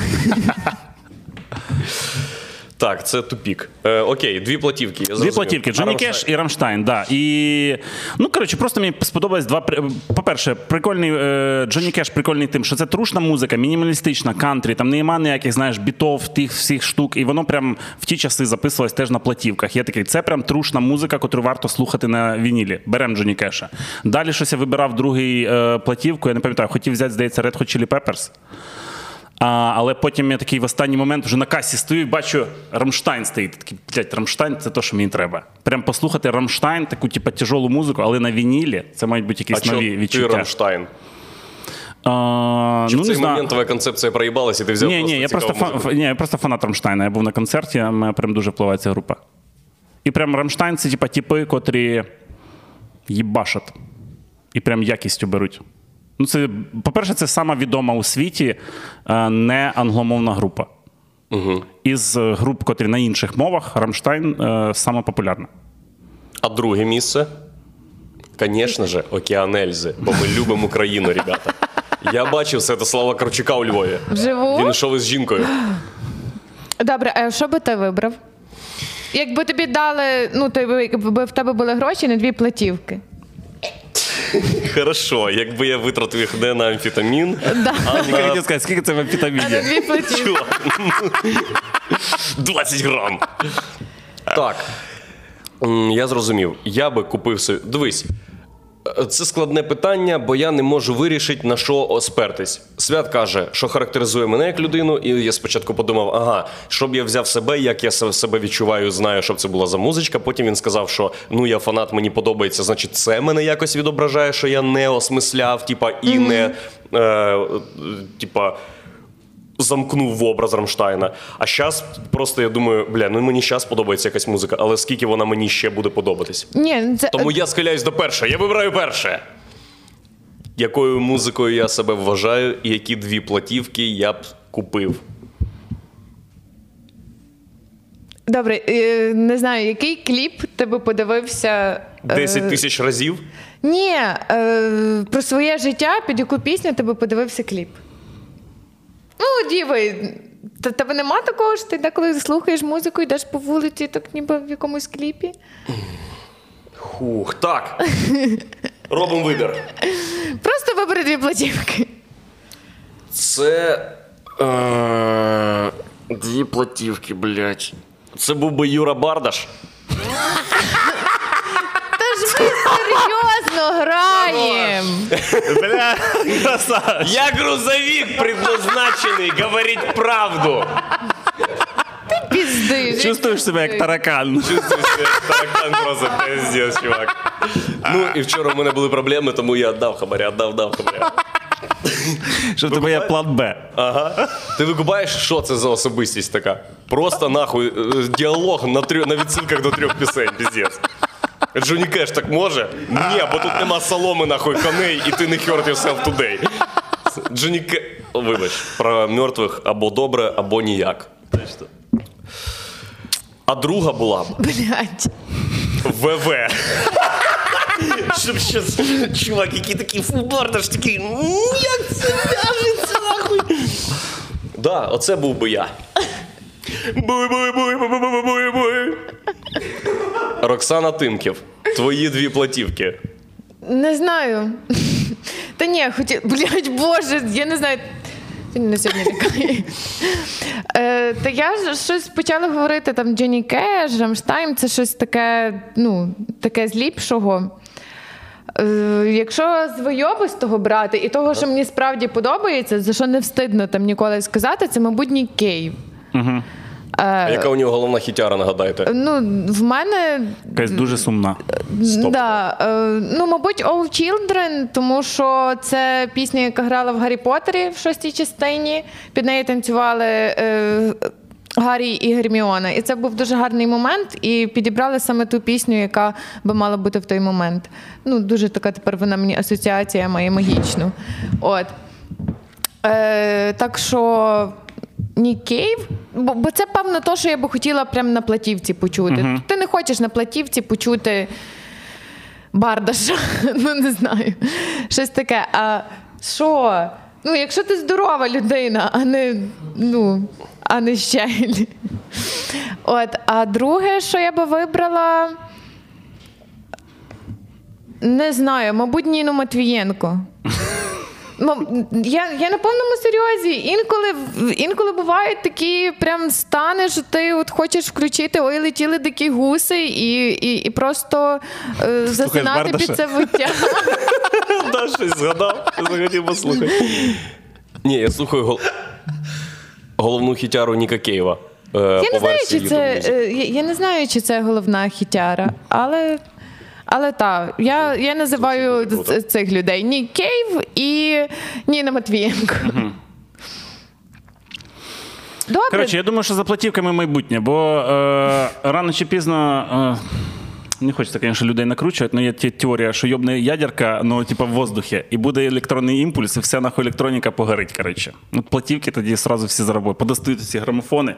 Так, це тупік. Е, окей, дві платівки. Я Дві зрозумів. платівки: Джонні. Кеш і Рамштайн. Да. І, ну, коротше, просто мені сподобалось два. при- По-перше, прикольний е, Джонні Кеш прикольний тим, що це трушна музика, мінімалістична, кантрі, там нема ніяких, знаєш, бітов, тих всіх штук. І воно прям в ті часи записувалось теж на платівках. Я такий, це прям трушна музика, яку варто слухати на вінілі. Берем Джонні Кеша. Далі щось я вибирав другий е, платівку, я не пам'ятаю, хотів взяти, здається, Red Hot Chili Peppers. А, але потім я такий в останній момент вже на касі стою і бачу, Рамштайн стоїть. Такий, блядь, Рамштайн це те, що мені треба. Прям послухати Рамштайн, таку, типу, тяжолу музику, але на вінілі це мають бути А якісь чого нові ти відчуття. Рамштайн? А, Чи ну, в не цей знаю. момент твоя концепція проїбалась і ти взяв Ні, просто ні, я просто, фан, музику? ні, я просто фанат Рамштайна. Я був на концерті, а мене прям дуже впливає ця група. І прям Рамштайн це типа типи, котрі їбашать. І прям якістю беруть. Ну, це, по-перше, це сама відома у світі е, не англомовна група. Угу. Із е, груп, котрі на інших мовах, Рамштайн е, сама популярна. А друге місце? Звісно ж, Океан Ельзи, бо ми любимо Україну, ребята. Я бачив Святослава Карчука у Львові. Вживу? Він йшов із жінкою. Добре, а що би ти вибрав? Якби тобі дали, ну, то якби в тебе були гроші на дві платівки. Хорошо, якби я витратив їх не на амфетамін, Да. а Я на хотів сказати, скільки це в А на амфетаміні? дві платівки. Чувак, 20 грам. Так. М, Я зрозумів. Я би купив собі. Дивись. Це складне питання, бо я не можу вирішити, на що спертись. Свят каже, що характеризує мене як людину, і я спочатку подумав, ага, щоб я взяв себе, як я себе відчуваю, знаю, щоб це була за музичка. Потім він сказав, що ну я фанат, мені подобається, значить, це мене якось відображає, що я не осмисляв, типа, і не е, е, типа замкнув в образ Рамштайна. А зараз просто я думаю, бля, ну мені зараз подобається якась музика, але скільки вона мені ще буде подобатись. Ні, це, Тому я схиляюсь до першого. Я вибираю перше. Якою музикою я себе вважаю, і які дві платівки я б купив. Добре, е, не знаю, який кліп ти би подивився. е, 10 тисяч разів. Ні, е, про своє життя, під яку пісню ти би подивився кліп. Ну, діви, та тебе нема такого що ти деколи слухаєш музику, йдеш по вулиці, так ніби в якомусь кліпі. Хух, так. Робимо вибір. Просто вибери дві платівки. Це. Е, дві платівки, блядь. Це був би Юра Бардаш. серйозно граємо. Бля, красавчик. Я грузовик предназначений говорить правду. Пізди. Чувствуєш себе як таракан. Чувствую себе таракан просто пиздец, чувак. Ну і вчора в мене були проблеми, тому я віддав хабаря, віддав, дав хабаря. Що в тебе є план Б. Ага. Ти викупаєш, що це за особистість така? Просто нахуй е, діалог на, трьох, на відсилках до трьох пісень, піздець. Джоні Кеш так може? Ні, бо тут нема соломи, нахуй, коней, і ти не hurt yourself today. Джоні Кеш... Вибач, про мертвих або добре, або ніяк. А друга була б Блять. ВВ. Щоб щас, чувак, який такий фулбардаш, такий, «Ну, як це в'яжеться, нахуй. Да, оце був би я. Буй, буй, буй, буй, буй, буй, буй. Роксана Тимків. Твої дві платівки. Не знаю. Та ні, хотів. Блять, боже, я не знаю. Ти мене сьогодні лякаєш. Е, та я ж щось почала говорити там Джонні Кеш, Рамштайн, це щось таке, ну, таке з ліпшого. Е, якщо з войовистого брати і того, що мені справді подобається, за що не встидно там ніколи сказати, це, мабуть, Нік Кейв. А яка у нього головна хітяра, нагадайте? Ну, в мене Якась дуже сумна. Да, е, ну, мабуть, All Children, тому що це пісня, яка грала в Гаррі Поттері в шостій частині. Під нею танцювали е, Гаррі і Герміона. І це був дуже гарний момент. І підібрали саме ту пісню, яка би мала бути в той момент. Ну, дуже така тепер вона мені асоціація має магічну. От. Е, так що. Нік Кейв, бо, бо це певно то, що я би хотіла прямо на платівці почути. Ти не хочеш на платівці почути бардаша, ну не знаю. Щось таке. А що? Ну, якщо ти здорова людина, а не, ну, а не Щегель. От, а друге, що я би вибрала. Не знаю, мабуть, Ніну Матвієнко. Ну, я, я на повному серйозі. Інколи, інколи бувають такі прям стани, що ти от хочеш включити ой, летіли дикі гуси і, і, і просто е, засинати під це виття. Да, щось згадав, захотів послухати. Ні, я слухаю гол... головну хітяру Ніка Кейва. е, Я не знаю, чи це, е, я не знаю, чи це головна хітяра, але. Але так, я, я називаю цих людей Нік Кейв і Ніна Матвієнко. Добре, Коротше, я думаю, що за платівками майбутнє, бо е, рано чи пізно. Е, не хочеться, звісно, людей накручувати, але є теорія, що йобне ядерка, ну, типу, в воздухі, і буде електронний імпульс, і вся нахуй електроніка погорить. Коротше. Ну, платівки тоді одразу всі заробили. Подостають ці грамофони.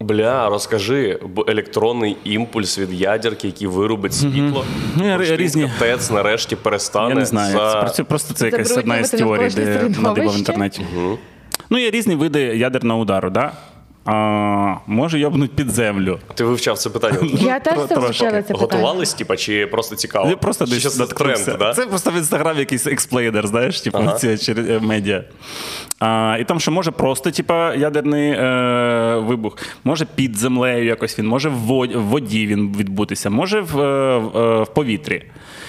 Бля, розкажи, бо електронний імпульс від ядерки, який виробить світло. Mm-hmm. Різні- Капець нарешті перестане Я не знаю, За... це Просто це якась одна із теорій, де надибав в інтернеті. Ну, є різні види ядерного удару, да? А, може йобнуть під землю. Ти вивчав це питання? я теж це вивчила це. Готувались, типа, чи просто цікаво? Я просто десь це тренд, да? Це просто в інстаграмі якийсь експлейдер, знаєш, типу, Ага. ці через медіа. А, і там, що може просто, типа, ядерний е, вибух, може під землею якось він, може в воді, він відбутися, може в, е, в, е, в повітрі.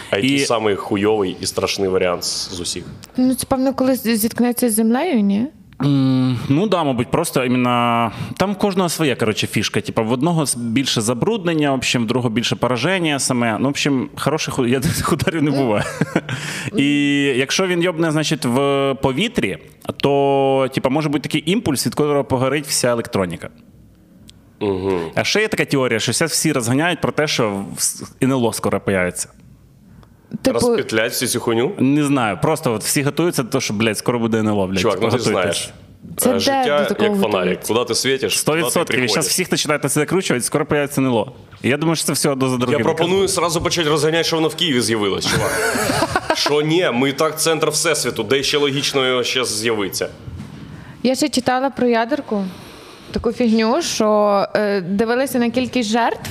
А який І- самий хуйовий і страшний варіант з з усіх? Ну, це певно, коли зіткнеться з землею, ні? Ну да, мабуть, просто іменно там кожного своя коротше, фішка. Типа в одного більше забруднення, в общем, в другого більше пораження саме. Ну, в общем, хороших ударів не буває. І якщо він йобне, значить, в повітрі, то типа, може бути такий імпульс, від якого погорить вся електроніка. Угу. А ще є така теорія, що всі розганяють про те, що НЛО скоро появиться. Типу, Розпетлять всю цю хуйню? Не знаю, просто от всі готуються до того, що, блядь, скоро буде НЛО, блядь. Чувак, ну ти знаєш. Це Е, де Життя як фонарик. Куди ти світиш? Сто туди ти відсотків. І приходиш. зараз всіх починають на це закручувати, скоро появиться НЛО. Я думаю, що це все одно за Я пропоную сразу почати розганяти, що воно в Києві з'явилось, чувак. Що ні, ми і так центр всесвіту, де ще логічно його ще з'явиться. Я ще читала про ядерку таку фігню, що е, дивилися на кількість жертв,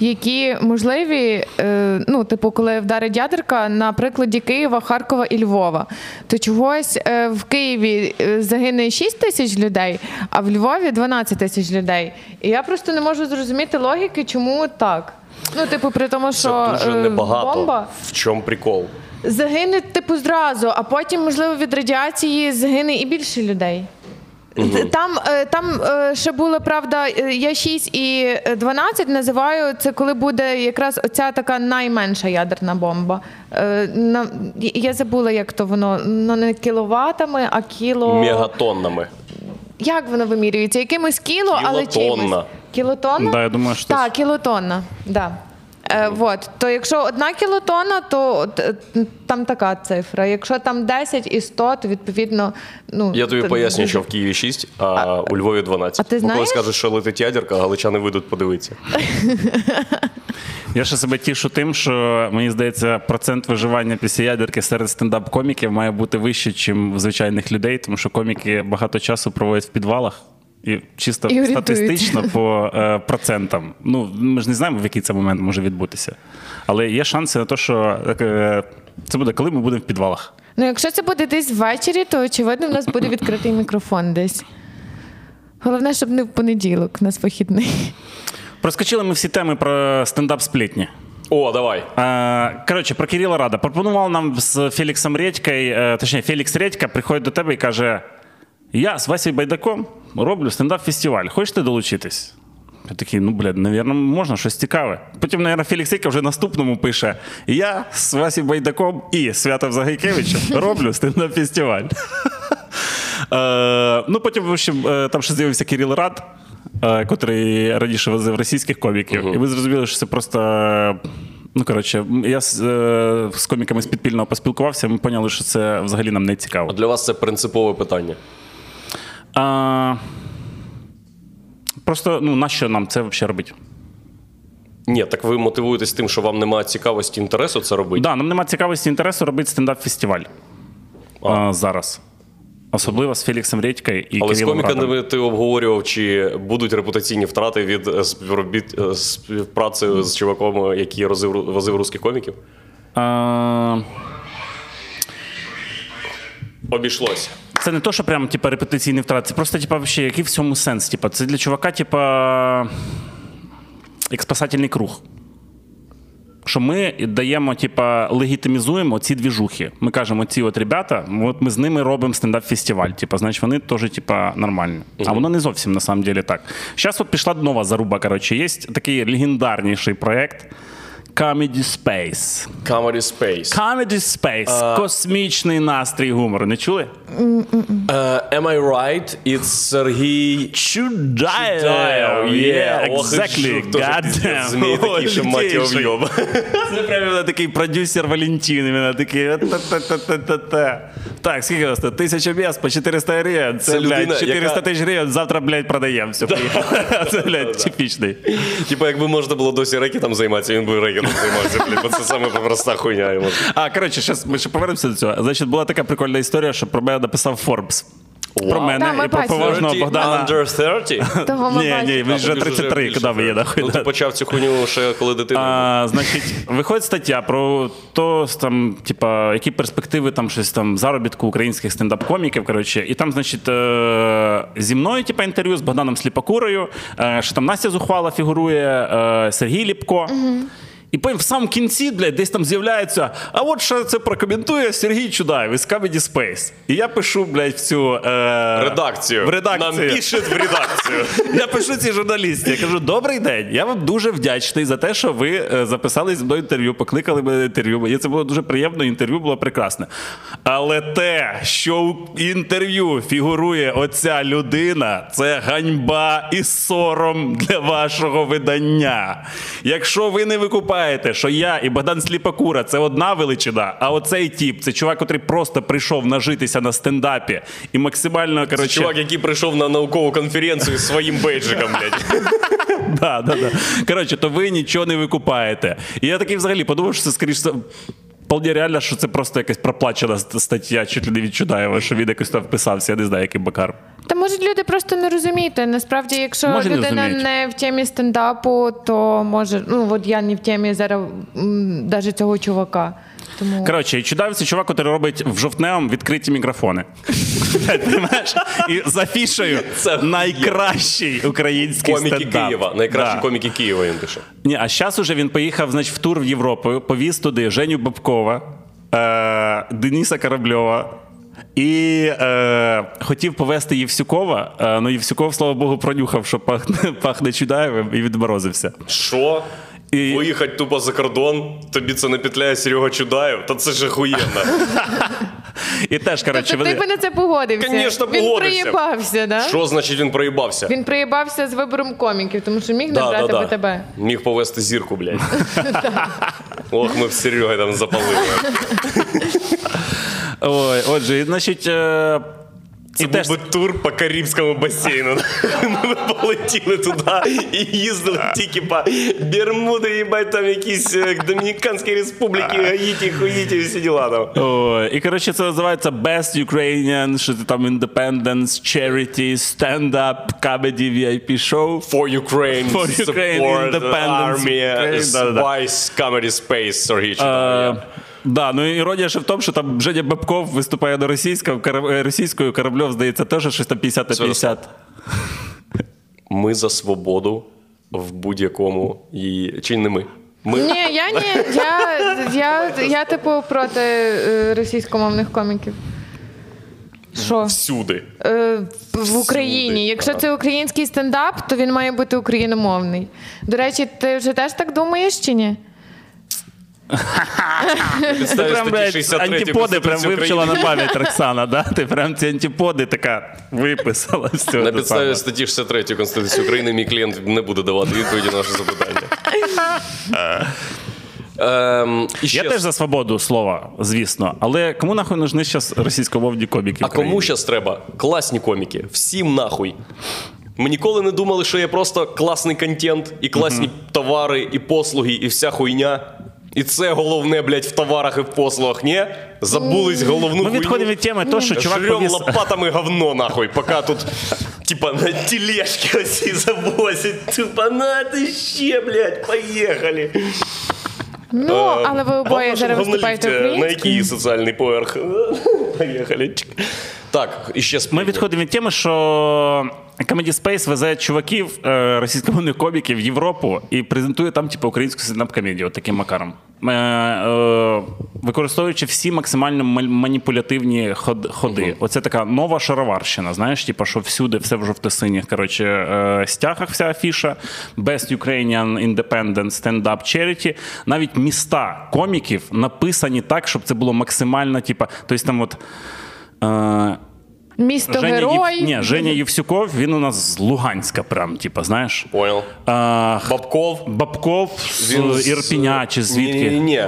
які можливі, е, ну, типу, коли вдарить ядерка на прикладі Києва, Харкова і Львова. То чогось е, в Києві е, загине 6 тисяч людей, а в Львові 12 тисяч людей. І я просто не можу зрозуміти логіки, чому так. Ну, типу, при тому, Це що дуже е, небагато. бомба В чому прикол? загине, типу, зразу, а потім, можливо, від радіації загине і більше людей. Там, е, там е, ще було, правда, е, я 6 і е, 12 називаю це, коли буде якраз оця така найменша ядерна бомба. Я забула, як то воно ну, не кіловатами, а кіло. Мегатоннами. Як воно вимірюється? Якимось кіло, але Кілотонна. чимось. Кілотонна? Да, я думаю, що Так, кілотонна. Да. Е, вот. То якщо одна кілотонна, то от, е, там така цифра. Якщо там 10 і 100, то відповідно. Ну, Я тобі то поясню, що в Києві 6, а, у Львові 12. А ти Бо коли знаєш? скажеш, що летить ядерка, галичани вийдуть подивитися. Я ще себе тішу тим, що мені здається, процент виживання після ядерки серед стендап-коміків має бути вищий, ніж в звичайних людей, тому що коміки багато часу проводять в підвалах. І чисто І статистично по е, процентам. Ну, ми ж не знаємо, в який це момент може відбутися. Але є шанси на те, що е, це буде, коли ми будемо в підвалах. Ну, якщо це буде десь ввечері, то очевидно в нас буде відкритий мікрофон десь. Головне, щоб не в понеділок, у нас вихідний. Проскочили ми всі теми про стендап сплітні. О, давай. Е, Коротше, про Кирила Рада. Пропонував нам з Феліксом Редькою, е, точніше, Фелікс Редька приходить до тебе і каже: Я з Васею Байдаком роблю стендап-фестиваль. Хочете долучитись? Я такий, ну, блядь, навірно, можна щось цікаве. Потім, навірно, Фелікс Редька вже наступному пише: Я з Васею Байдаком і Святом Загайкевичем роблю стендап-фестиваль. Е, Ну, потім, в общем, е, там ще з'явився Кирил Рад, е, котрий раніше возив російських коміків. І ми зрозуміли, що це просто. Ну, коротше, я з, е, з коміками з підпільного поспілкувався, ми поняли, що це взагалі нам не цікаво. А Для вас це принципове питання. А, просто, ну, нащо нам це взагалі робити? Ні, так ви мотивуєтесь тим, що вам немає цікавості інтересу це робити. Да, нам немає цікавості інтересу робити стендап-фестиваль а, зараз. Особливо з Феліксом Редькою і Але з коміками ти обговорював, чи будуть репутаційні втрати від е, співробіт е, співпраці з чуваком, який возив русських коміків? А, Обійшлося. Це не то, що прям типа репетиційний втрат, це просто типа вообще, який в цьому сенс? Типа, це для чувака, типа, як спасательний круг. Що ми даємо, типа, легітимізуємо ці двіжухи. Ми кажемо, ці от ребята, от ми з ними робимо стендап-фестиваль. Типа, значить, вони теж, типа, нормальні. А воно не зовсім на самом деле так. Зараз от пішла нова заруба. Коротше, є такий легендарніший проект Comedy Space. Comedy Space. Comedy Space. Космічний настрій гумору. Не чули? Uh, am I right? It's Сергій Чудаєв, Чудаєв, yeah, exactly, Goddamn. теж God змій такий, що мать його Лютейший. вйоб. Це прям іменно такий продюсер Валентин, Він такий. Так, скільки вас тут? Тисяча місць по 400 гривень. Це, Це людина, блядь, 400 яка- тисяч гривень, завтра, блядь, продаємо. Все, поїхали. Це, блядь, типічний. Типа, якби можна було досі рекетом займатися, він би рекетом займався, блядь, бо це саме проста хуйня йому. А, коротше, щас ми ще повернемося до цього. Значить, була така прикольна історія, що про мене написав Forbes. Про мене Да, ми і про бачили. поважного 30 Богдана. Under 30? Того ми Ні, ні, ви вже тобі 33, більше куди ви є, нахуй. Ну, ти почав цю хуйню ще коли дитина. А, значить, виходить стаття про то, там, типа, які перспективи там щось там заробітку українських стендап-коміків. Коротше, і там, значить, е, зі мною, типа, інтерв'ю з Богданом Сліпакурою, е, що там Настя Зухвала фігурує, е, Сергій Ліпко. І потім в самому кінці, блядь, десь там з'являється, а от що це прокоментує Сергій Чудаєв із Comedy Space. І я пишу, блядь, в цю е, Редакцію. В редакцію. Нам пишуть в редакцію. Я пишу цій журналісті. Я кажу: добрий день. Я вам дуже вдячний за те, що ви е, записали зі мною інтерв'ю, покликали мене на інтерв'ю. Мені це було дуже приємно. Інтерв'ю було прекрасне. Але те, що у інтерв'ю фігурує оця людина, це ганьба і сором для вашого видання. Якщо ви не викупаєте, що я і Богдан Сліпакура це одна величина, а оцей тіп це чувак, який просто прийшов нажитися на стендапі і максимально Це чувак, який прийшов на наукову конференцію з своїм бейджиком, блядь. Да, да, да. Коротше, то ви нічого не викупаєте. І я такий взагалі подумав, що це скоріше. Вполне реально, що це просто якась проплачена стаття, чи не від Чудаєва, що він якось там вписався, я не знаю, який бакар. Та можуть люди просто не розуміти. Насправді, якщо Може, людина не, не в темі стендапу, то може, ну от я не в темі зараз навіть цього чувака. Тому Коротше, це чувак, який робить в жовтневому відкриті мікрофони. І з афішею Це найкращий український Коміки. Києва. Найкращі коміки Києва він пише. Ні, а зараз уже він поїхав значить, в тур в Європу, повіз туди Женю Бабкова, е, Дениса Корабльова. І е, хотів повезти Євсюкова, е, ну Євсюков, слава Богу, пронюхав, що пахне, пахне Чудаєвим, і відморозився. Що? І- Виїхати тупо за кордон, тобі це не петляє Серега Чудаєв? Та це ж охуєнно. І теж, коротше, тобто ти вони... би на це погодився. Конечно, Він погодився. приїбався, да? Що значить він проїбався? Він приїбався з вибором коміків, тому що міг Да, набрати да, да. БТБ. Міг повести зірку, блядь. Ох, ми в Сереги там запалили. Ой, отже, значить, е, Це І був теж- би тур по Карибському басейну. Ми б полетіли туди і їздили тільки по Бермуди, їбать, там якісь е, Домініканські республіки, Гаїті, Хуїті і всі діла там. О, і коротше, це називається Best Ukrainian, що це там Independence, Charity, Stand-Up, Comedy, VIP Show. For Ukraine, For Ukraine, support, independence, army. Spice, Comedy Space, Сергій Да, ну іронія ще в тому, що там Женя Бабков виступає на російському, кара- е, російською, Корабльов, здається, теж щось там 50 на 50. Ми за свободу в будь-якому її. Чи не ми? Ми Ні, я ні. Я, я, я типу, проти е, російськомовних коміків. Що? всюди. Е, в Україні. Якщо це український стендап, то він має бути україномовний. До речі, ти вже теж так думаєш чи ні? Підставі Прям, блядь, антиподи прям вивчила на пам'ять Роксана, да? Ти прям ці антиподи така виписала цього. На підставі статті 63 Конституції України мій клієнт не буде давати відповіді на наше запитання. Ем, і ще Я теж за свободу слова, звісно. Але кому нахуй нужны зараз російськомовні коміки? А кому зараз треба? Класні коміки. Всім нахуй. Ми ніколи не думали, що є просто класний контент, і класні товари, і послуги, і вся хуйня. І це головне, блядь, в товарах і в послугах, ні? Забулись головну Ми відходимо від теми, то, що чувак Жрем лопатами говно, нахуй, поки тут, типа, на тележки оці завозять. Типа, на ти ще, блядь, поїхали. Ну, але ви обоє зараз виступаєте На українською. який соціальний поверх? Поїхали. Так, і ще Ми відходимо від теми, що Comedy Space везе чуваків е, російськомовних коміків в Європу і презентує там, типу, українську стендап-комедію, от таким макаром. Е, е, використовуючи всі максимально мал- маніпулятивні ход- ходи. Оце така нова шароварщина, знаєш, типу, що всюди все в жовто-синіх. Коротше, стягах вся афіша, Best Ukrainian Independent Stand-Up Charity. Навіть міста коміків написані так, щоб це було максимально, типу, тобто там от. Місто Женя, герой. Єв... Ні, Женя Євсюков, він у нас з Луганська, прям, типа, знаєш. Понял. А, Бабков. Бабков з Ірпіня чи звідки? Ні, ні.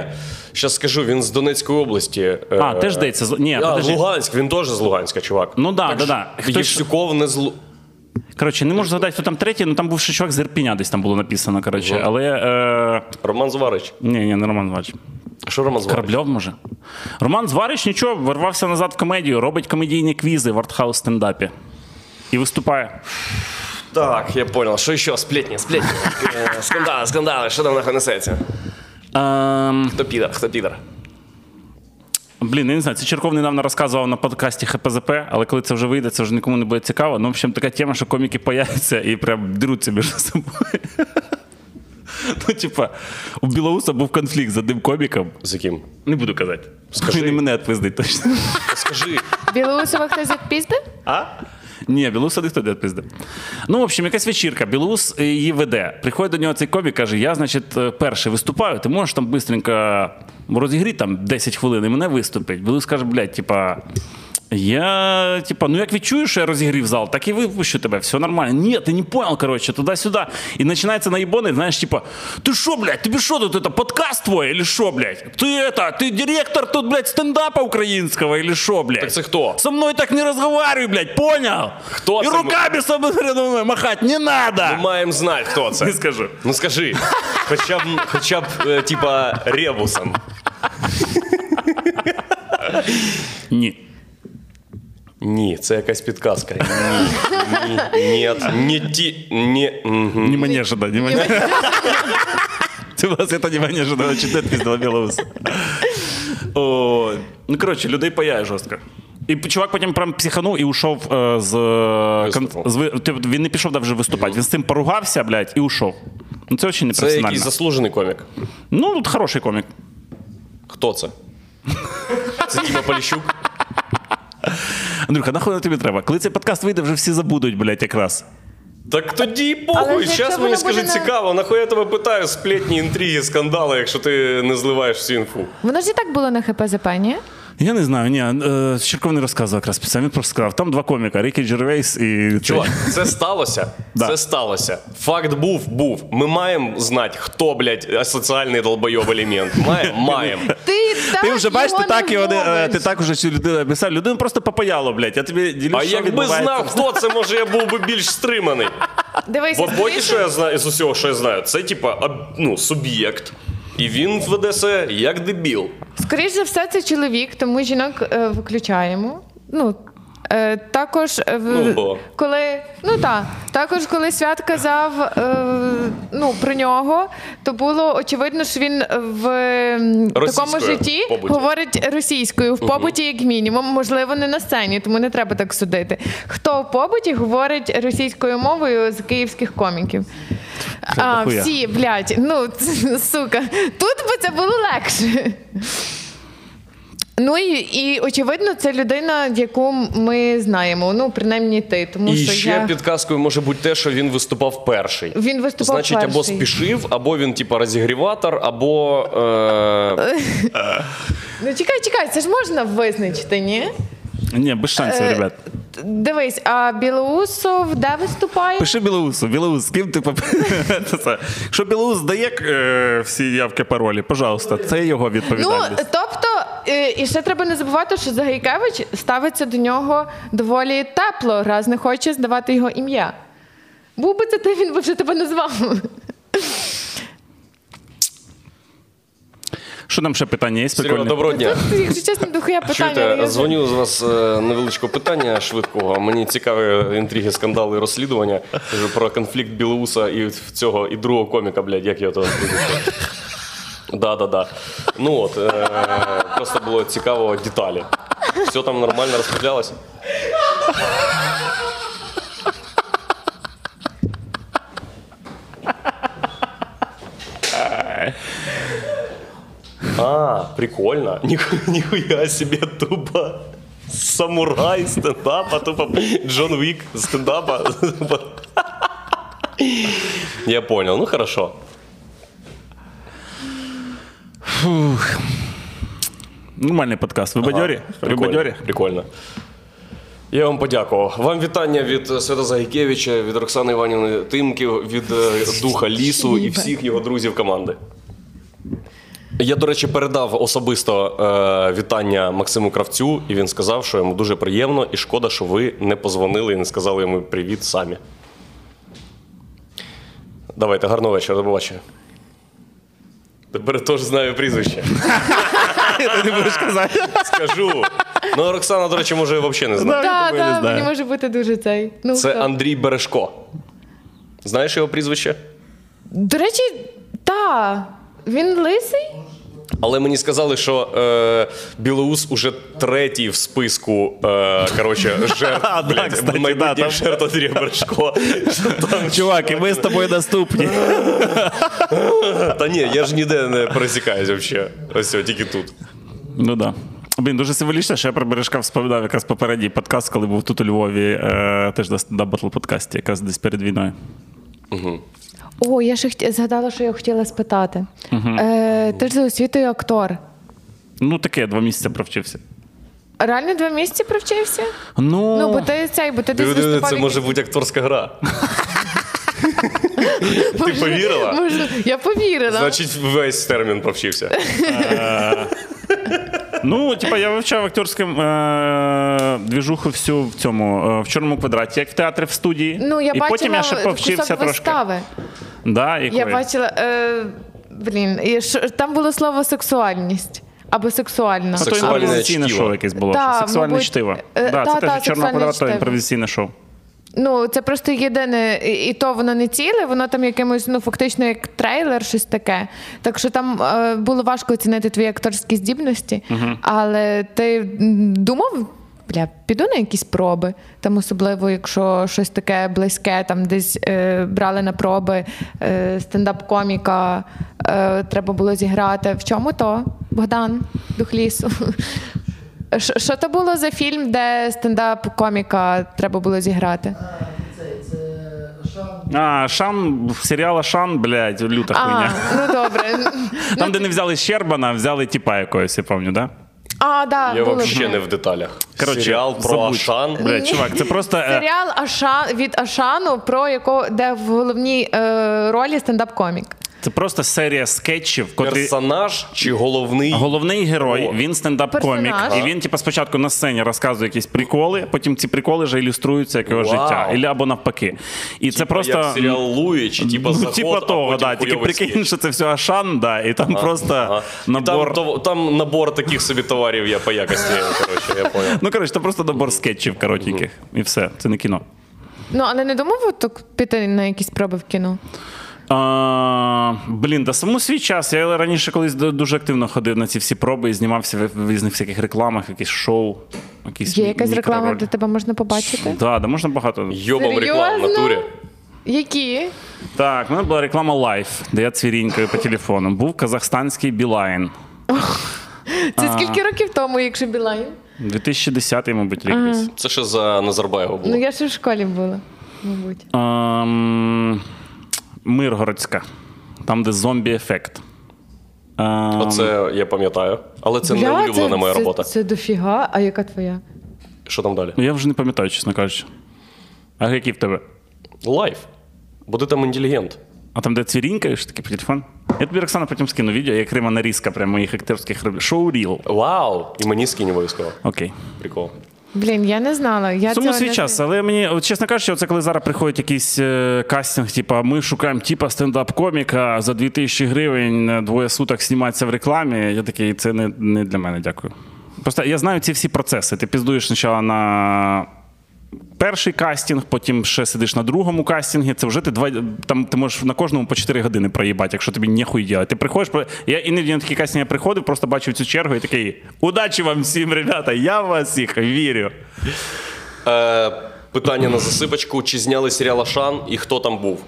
Зараз скажу, він з Донецької області. А, Е, теж здається. з- Ні, А, подожди. Луганськ, він теж з Луганська, чувак. Ну да, Так да, да. Хтось- Євсюков не з Лу... Коротше, не можу згадати, хто там третій, ну там був ще чувак з Ірпіня, десь там було написано, коротше. Але. Е... Роман Зварич. Ні, ні, не Роман Зварич. Що Роман Зварич? Корабльов, може. Роман Зварич нічого, ворвався назад в комедію, робить комедійні квізи в артхаус стендапі. І виступає. Так, я понял. Що ще? Сплетні, сплетні. Е, скандали, скандали, що там нахуй несеться? Ем... Хто підар, хто підар? Блін, я не знаю, це Черков недавно розказував на подкасті ХПЗП, але коли це вже вийде, це вже нікому не буде цікаво. Ну, в общем, така тема, що коміки появляться і прям деруться між собою. Ну, типа, у Білоуса був конфлікт з одним коміком. З яким? Не буду казати. Скажи. Він і мене відпиздить точно. Скажи. Білоусова хтось відпіздив? А? Ні, Білоуса ніхто не пізде. Ну, в общем, якась вечірка. Білус її веде. Приходить до нього цей комік, каже: я, значить, е, перший виступаю, ти можеш там бистренько розігріти там 10 хвилин і мене виступить. Білус каже, блядь, типа. Я, типа, ну як відчую, що я розігрів зал, так і випущу тебе, все нормально. Ні, ти не понял, короче, туди-сюди. І починається наїбони, знаєш, типа, ти що, блядь, тобі що тут, это, подкаст твой, или що, блядь? Ти это, ти директор тут, блядь, стендапа українського, или що, блядь? Так це хто? Со мной так не разговаривай, блядь, понял? Хто И це ми- руками со мной махать не надо. Ми маємо знати, хто це. Не скажу. Ну скажи. Хоча б, хоча б е, типа, ребусом. Ні. Ні, це якась підказка. Ні, ні, ні, не ті, ні. Не манежено, не манежено. Ты у вас это не манежено, очень нет пиздила Білоуса. О, Ну, коротше, людей паяє жорстко. І чувак потім прям психанув і ушов е, з, Виступу. з ви- типу, Він не пішов навіть вже виступати. Він з цим поругався, блядь, і ушов. Ну, це Це непрофесіонально. якийсь заслужений комік. Ну, от хороший комік. Хто це? Це Тіма Поліщук. Андрюха, нахуй тобі треба? Коли цей подкаст вийде, вже всі забудуть, блядь, якраз. Так тоді похуй. Зараз мені скажи на- цікаво, нахуй я тебе питаю сплетні, інтриги, скандали, якщо ти не зливаєш всю інфу. Воно ж і так було на ХПЗП, ні? Я не знаю, ні, е, Черков не розказував якраз після. Він просто сказав, там два коміка, Рікі Джервейс і. Чувак, це сталося. Да. Це сталося. Факт був, був. Ми маємо знати, хто, блядь, асоціальний долбойов елемент. Маємо, маємо. Ти, так Ти вже бачиш, ти так його не, е, ти так уже цю людину описав. Людину просто попаяло, блядь. Я тобі ділюсь, А що якби відбувається. знав, хто це, може я був би більш стриманий. Дивись, Бо поки що я знаю з усього, що я знаю, це типа об- ну, суб'єкт. І він веде себе як дебіл. Скоріше за все, це чоловік, тому жінок е, виключаємо. Ну, е, також, е, в- Ну, бо. коли, ну так, також коли свят казав е, ну, про нього, то було очевидно, що він в м, такому Російською житті в побуті. говорить російською в побуті, як мінімум, можливо, не на сцені, тому не треба так судити. Хто в побуті говорить російською мовою з київських коміків? А, дохуя. всі, блядь, ну сука, тут би це було легше. Ну і, і очевидно, це людина, яку ми знаємо. Ну, принаймні ти. Тому І що ще я... підказкою може бути те, що він виступав перший. Він виступав Значить, або спішив, або він, типа, розігріватор, або. Е... Ну чекай, чекай, це ж можна визначити, ні? Ні, без шансів, Е, ребят. Дивись, а Білоусов де виступає? Пиши Білоусу, Білоус, з ким ти. Якщо Білоус дає е, всі явки паролі, пожалуйста, це його Ну, відповідальність. тобто, е, і ще треба не забувати, що Загайкевич ставиться до нього доволі тепло, раз не хоче здавати його ім'я. Був би це ти, він би вже тебе назвав. Що там ще питання є Серега, доброго дня. Тут, якщо чесно, дохуя питання. Чуєте, я- дзвоню з вас е, невеличкого питання швидкого. Мені цікаві інтриги, скандали, розслідування Кажу, про конфлікт Білоуса і в цього і другого коміка, блядь, як того прізвище? Да, да, да. Ну от е, просто було цікаво деталі. Все там нормально розподілялося? А, прикольно. Ниху- Нихуя себе тупо. Самурай стендапа, тупо Джон Уик стендапа. Я понял, ну хорошо. Нормальний подкаст. Ви бадьорі? Ви бадьорі? Прикольно. Я вам подякував. Вам вітання від Свята Загайкевича, від Роксани Іванівни Тимків, від е, духа лісу і всіх його друзів команди. Я, до речі, передав особисто е, вітання Максиму Кравцю, і він сказав, що йому дуже приємно і шкода, що ви не позвонили і не сказали йому привіт самі. Давайте, гарного вечора, до побачення. Тепер теж знаю прізвище. Ти не будеш казати. Скажу. Ну, Роксана, до речі, може, взагалі не знає. Так, так, мені може бути дуже цей. Ну, Це хто? Андрій Бережко. Знаєш його прізвище? До речі, так. Він лисий? Але мені сказали, що е, Білоус уже третій в списку е, коротше, жертв. Блядь, майбутніх жертв Андрія там- Чувак, і ми з тобою наступні. Та ні, я ж ніде не пересікаюсь взагалі. Ось тільки тут. Ну да. Блін, дуже символічно, що я про Бережка вспоминав якраз попередній подкаст, коли був тут у Львові, е, теж на Stand Up Battle подкасті, якраз десь перед війною. О, я ще хті- згадала, що я хотіла спитати. Е, ти ж за освітою актор. Ну, таке, два місяці провчився. Реально два місяці провчився? Ну, Ну, бо ти цей, бо ти десь виступав. Це може бути акторська гра. Ти повірила? Може, я повірила. Значить, весь термін провчився. ну, типа, я вивчав акторську е, двіжуху всю в цьому е, в чорному квадраті, як в театрі в студії. ну, я і бачила потім я ще повчився кусок трошки. вистави. Да, Я якої? бачила. Е, блін, і що- там було слово сексуальність. Або сексуальна. А то Сексуальне імпровізаційне чтиво. шоу якесь було. Та, що сексуальне мабуть, чтиво. е, да, та, це та, теж чорного сексуальне квадрата чтиво. імпровізаційне шоу. Ну, це просто єдине, і то воно не ціле, воно там якимось, ну фактично як трейлер, щось таке. Так що там е, було важко оцінити твої акторські здібності, але ти думав. Бля, піду на якісь проби, там особливо, якщо щось таке близьке, там десь е, брали на проби е, стендап-коміка, е, треба було зіграти. В чому то? Богдан, дух лісу. Що то було за фільм, де стендап-коміка треба було зіграти? А, Шан, серіала Шан, блядь, люта А, ну добре. Там, де не взяли Щербана, взяли типа якогось, я пам'ятаю, да? А, да, Я взагалі не в деталях. Коротше, Серіал про забудь. Ашан. Бля, чувак, це просто. е, Серіал Ашан від Ашану, про якого де в головній е, ролі стендап-комік. Це просто серія скетчів, котрі. Персонаж чи головний. Головний герой, О. він стендап-комік. Персонаж. І він, типу, спочатку на сцені розказує якісь приколи, потім ці приколи вже ілюструються як його Вау. життя. Ілі або навпаки. І це просто. як серіал Луї, чи типа ну, заход, типа того, да. Тільки прикинь, що це все Ашан, да, і там просто Ага. І. Там, то- там набор таких собі товарів я по якості, коротше, я понял. Ну, коротше, це просто набор скетчів коротеньких. І все, це не кіно. Ну, але не думав так піти на якісь спроби в кіно. А, блін, да саму свій час. Я раніше колись дуже активно ходив на ці всі проби і знімався в в різних всяких рекламах, якісь шоу. Якісь Є якась реклама, де тебе можна побачити? Да, да, можна багато. Йобом реклам в натурі. Які? Так, в мене була реклама Life, де я цвірінькою по телефону. Був казахстанський Білайн. Це скільки років тому, якщо Білайн? 2010, мабуть, рік. Це ще за Назарбаєва було. Ну я ще в школі була, мабуть. Миргородська, там, де зомбі-ефект. Ем, Оце я пам'ятаю. Але це не Бля, улюблена моя це, робота. Це дофіга, а яка твоя? Що там далі? Я вже не пам'ятаю, чесно кажучи. А які в тебе? Life. Буде там інтелігент. А там, де цвірінькаєш, такий по телефон? Я тобі, Оксана, потім скину відео, як Рима нарізка прямо моїх акторських робів. Showreel. Вау! І мені скинь обов'язково. Окей. Прикол. Блін, я не знала. Я Сумно свій не час, але мені, чесно кажучи, це коли зараз приходить якийсь е, кастинг, типа ми шукаємо типа стендап-коміка за 2000 гривень на двоє суток зніматися в рекламі. Я такий, це не, не для мене, дякую. Просто я знаю ці всі процеси. Ти піздуєш спочатку на. Перший кастинг, потім ще сидиш на другому кастингі. Це вже ти два там ти можеш на кожному по 4 години проїбати, якщо тобі ніхуй ділати. Ти приходиш, я іноді на такі кастинги я приходив, просто бачив цю чергу і такий: удачі вам всім, ребята! Я в вас всіх вірю. Е, питання на засипочку: чи зняли серіал Ашан і хто там був?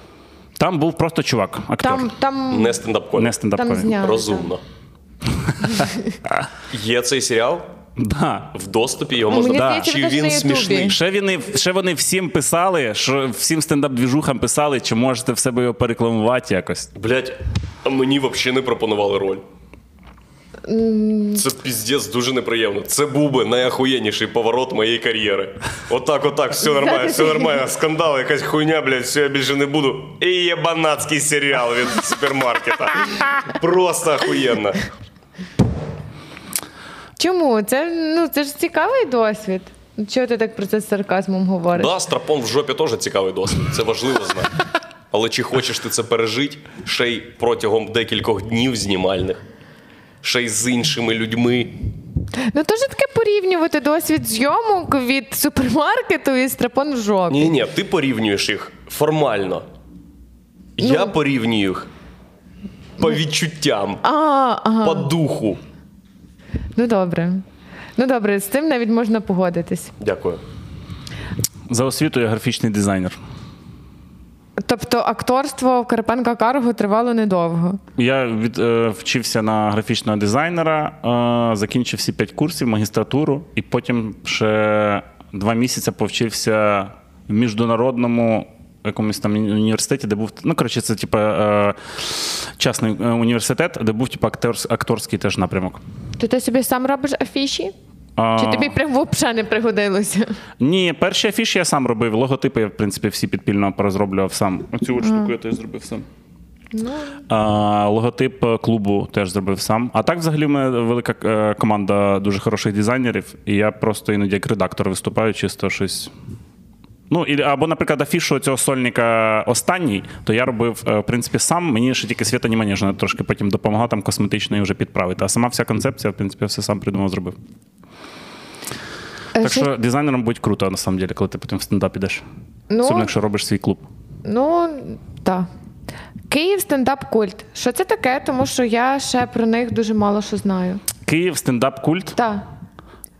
Там був просто чувак, актор. Там, там, Не стендап-комік. Не стендап там зняли. Розумно. Є цей серіал Да. в доступі, його можна Да. Чи він смішний? Ще вони, ще вони всім писали, що всім стендап-двіжухам писали, чи можете в себе його порекламувати якось. Блять, а мені взагалі не пропонували роль. Це піздець дуже неприємно. Це був би найахуєнніший поворот моєї кар'єри. Отак, отак, все нормально, все нормально. Скандал, якась хуйня, блядь, все, я більше не буду. І єбанацький серіал від супермаркета. Просто охуєнно. Чому? Це, ну, це ж цікавий досвід. Чого ти так про це з сарказмом говориш? Да, страпон в жопі теж цікавий досвід. Це важливо знати. Але чи хочеш ти це пережити ще й протягом декількох днів знімальних, ще й з іншими людьми. Ну то ж таке порівнювати досвід зйомок від супермаркету і страпон в жопі. Ні, ні, ти порівнюєш їх формально. Я Ну. порівнюю їх по відчуттям, А, ага. по духу. Ну добре. Ну добре, з цим навіть можна погодитись. Дякую. За освітою я графічний дизайнер. Тобто акторство в Карпенка Карго тривало недовго. Я від, е, вчився на графічного дизайнера, е, закінчив всі п'ять курсів, магістратуру, і потім ще два місяці повчився в міжнародному якомусь там університеті, де був. Ну, коротше, це типу частний е, університет, де був типу, акторс, акторський теж напрямок. То ти собі сам робиш афіші? А, Чи тобі прям взагалі не пригодилося? Ні, перші афіші я сам робив. Логотипи я, в принципі, всі підпільно порозроблював сам. Оцю от штуку я теж зробив сам. А, логотип е, клубу теж зробив сам. А так, взагалі, в мене велика команда дуже хороших дизайнерів, і я просто іноді як редактор виступаю, чисто щось. Ну, і, або, наприклад, афішу цього сольника останній, то я робив, е, в принципі, сам. Мені ще тільки Свята Німаніжна трошки потім допомогла там косметично і вже підправити. А сама вся концепція, в принципі, все сам придумав, зробив. Е, Так що дизайнером будь круто, на самом деле, коли ти потім в стендап ідеш. Ну, Особливо, якщо робиш свій клуб. Ну, так. Київ стендап культ. Що це таке? Тому що я ще про них дуже мало що знаю. Київ стендап культ. Так.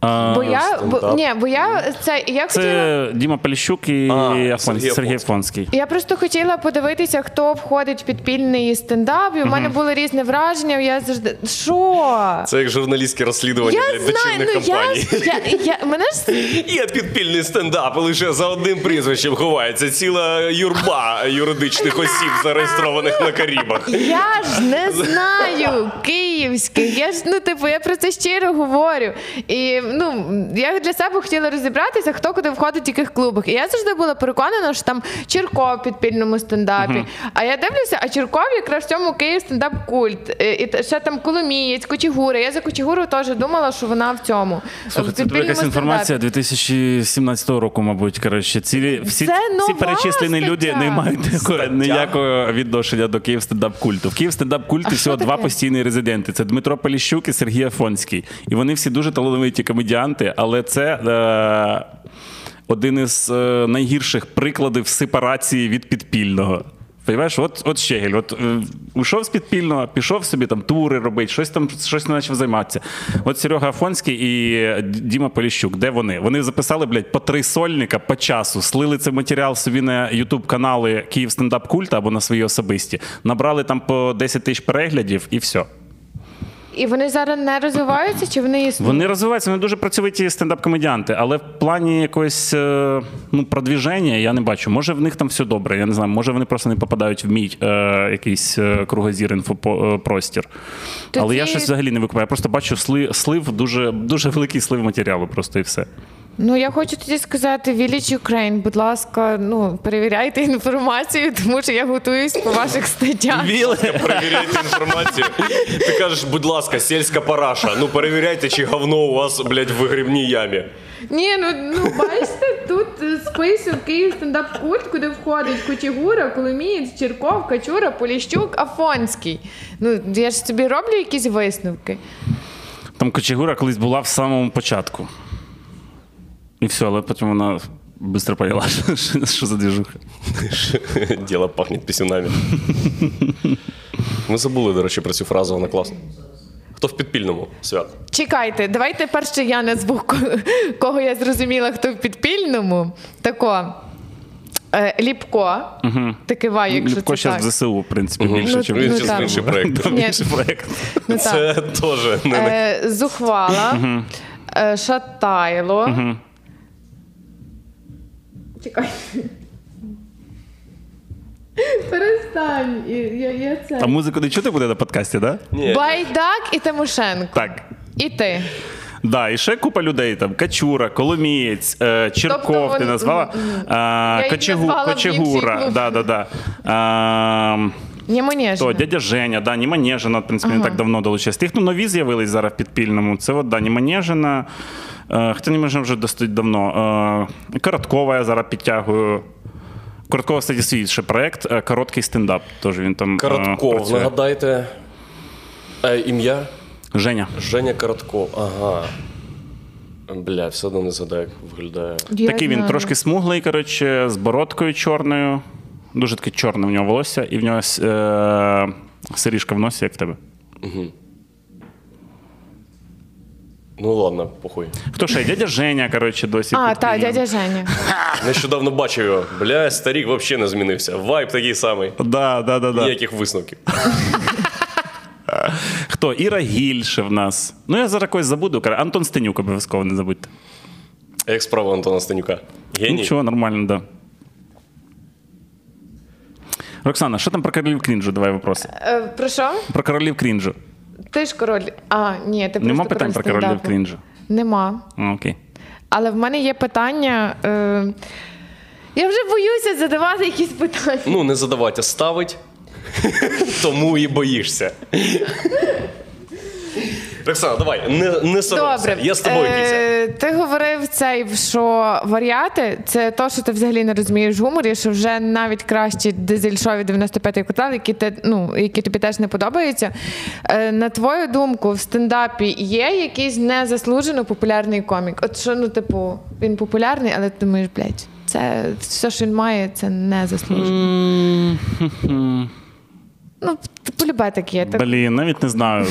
А, Бо я бо, ні, бо я це я хотіла. Діма Поліщук і А, Афон- Сергій. Афонський. Я просто хотіла подивитися, хто входить в підпільний стендап, і в мене було різне враження. Я завжди що? Це як журналістське розслідування Я для знаю, ну компаній. ж- я, я мене ж Є підпільний стендап, лише за одним прізвищем ховається ціла юрба юридичних осіб, зареєстрованих на Карібах. Я ж не знаю київських. Я ж ну типу, я про це щиро говорю. І ну я для себе хотіла розібратися, хто куди входить в яких клубах. І я завжди була переконана, що там Чірков в підпільному стендапі. А я дивлюся, а Чірков якраз в цьому Київ стендап культ. І, і ще там Коломієць, Кочегура. Я за Кочегуру теж думала, що вона в цьому. Слухай, в це якась стендапі. інформація 2017 року, мабуть. Коротше, ці всі, всі перечислені люди не мають ніякого, ніякого відношення до Київ стендап культу. В Київ стендап культі А всього два постійні резиденти: це Дмитро Поліщук і Сергій Афонський. І вони всі дуже талановиті комедіанти, але це. Е- один із е, найгірших прикладів сепарації від підпільного. Понимаєш, от, от Щегель, от е, ушов з підпільного, пішов собі там тури робити, щось там щось не почав займатися. От Серега Афонський і Діма Поліщук, де вони? Вони записали, блядь, по три сольника по часу, слили цей матеріал собі на Ютуб канали Київ стендап культ або на свої особисті, набрали там по 10 тисяч переглядів і все. І вони зараз не розвиваються, чи вони існують? Вони розвиваються, вони дуже працьовиті стендап-комедіанти, але в плані якогось е, ну, продвіження я не бачу. Може, в них там все добре, я не знаю. Може, вони просто не попадають в мій е, якийсь е, кругозір інфопростір. Тоді- Але я щось взагалі не викупаю. Я просто бачу сли, слив, дуже, дуже великий слив матеріалу, просто і все. Ну, я хочу тоді сказати Village Ukraine, будь ласка, ну перевіряйте інформацію, тому що я готуюсь по ваших статтях. Перевіряйте інформацію. Ти кажеш, будь ласка, сільська параша. Ну перевіряйте, чи говно у вас, блядь, в вигрібній ямі. Ні, ну ну бачите, тут список Київ стендап культ, куди входить Кочегура, Коломієць, Черков, Качура, Поліщук, Афонський. Ну я ж собі роблю якісь висновки. Там Кочегура колись була в самому початку. І все, але потім вона швидко поняла, що, що за двіжуха. Діло пахне пісюнами. Ми забули, до речі, про цю фразу, вона класна. Хто в підпільному свят? Чекайте, давайте перше я назву ко- кого я зрозуміла, хто в підпільному. Тако. е, Ліпко, ти кивай, якщо Ліпко це зараз так. в ЗСУ, в принципі, більше, Ну, чим ну, інший проєкт. Інший проєкт. Ну. Це теж не Е, Зухвала, е, Шатайло. Чекай. Перестань. Я, я це. А музику не чути буде на подкасті, так? Да? Ні. Байдак і Тимошенко. Так. І ти. Да, і ще купа людей там: Качура, Коломієць, е, Черков, Тобто ти назвала. А, їх Кочегу, назвала в Кочегура. інший клуб. Да, да, да. А, Не мені то, дядя Женя, да, Німанежина, в принципі, не Ага. так давно долучилась. Тих, ну, нові з'явились зараз в підпільному. Це от, да, Німанежина. Е, хоча Німанежина вже досить давно. Е, Короткова я зараз підтягую. Короткова, кстати, свій ще проект. е, Короткий стендап. Тож він там е, Коротков, працює. нагадайте. Е, ім'я? Женя. Женя Коротков. Ага. Бля, все одно не згадаю, як виглядає. Я Такий він знаю. трошки смуглий, коротше, з бородкою чорною. Дуже таке чорне в нього волосся, і в нього е- сиріжка в носі, як в тебе. Ну ладно, похуй. Хто ще? Дядя Женя, коротше, досі. А, під так, кліном. дядя Женя. Нещодавно бачив його. Бля, старік взагалі не змінився. Вайб такий самий. Да, да, да, да. Ніяких висновків. Хто? Іра Гіль ще в нас. Ну, я зараз когось забуду. Антон Стенюк обов'язково не забудьте. Як справа Антона Станюка? Геній? Нічого, нормально, да. Роксана, що там про королів крінжу? Давай вопроси. Е, про що? Про королів крінжу. Ти ж король. А, ні, ти Нема просто питань про королів крінжу? Нема. Окей. Але в мене є питання. Е... Я вже боюся задавати якісь питання. Ну, не задавайте, ставить. Тому і боїшся. Роксана, давай, не, не соромся. Добре, Я з тобою. Е, ти говорив цей, що варіати це то, що ти взагалі не розумієш в гуморі, що вже навіть кращі дизель-шові 95-й квартал, які ти, ну, які тобі теж не подобаються. Е, на твою думку, в стендапі є якийсь незаслужено популярний комік? От що, ну, типу, він популярний, але ти думаєш, блядь, це все, що він має, це не заслужено. Ну, полюбе таке. Так... Блін, навіть не знаю.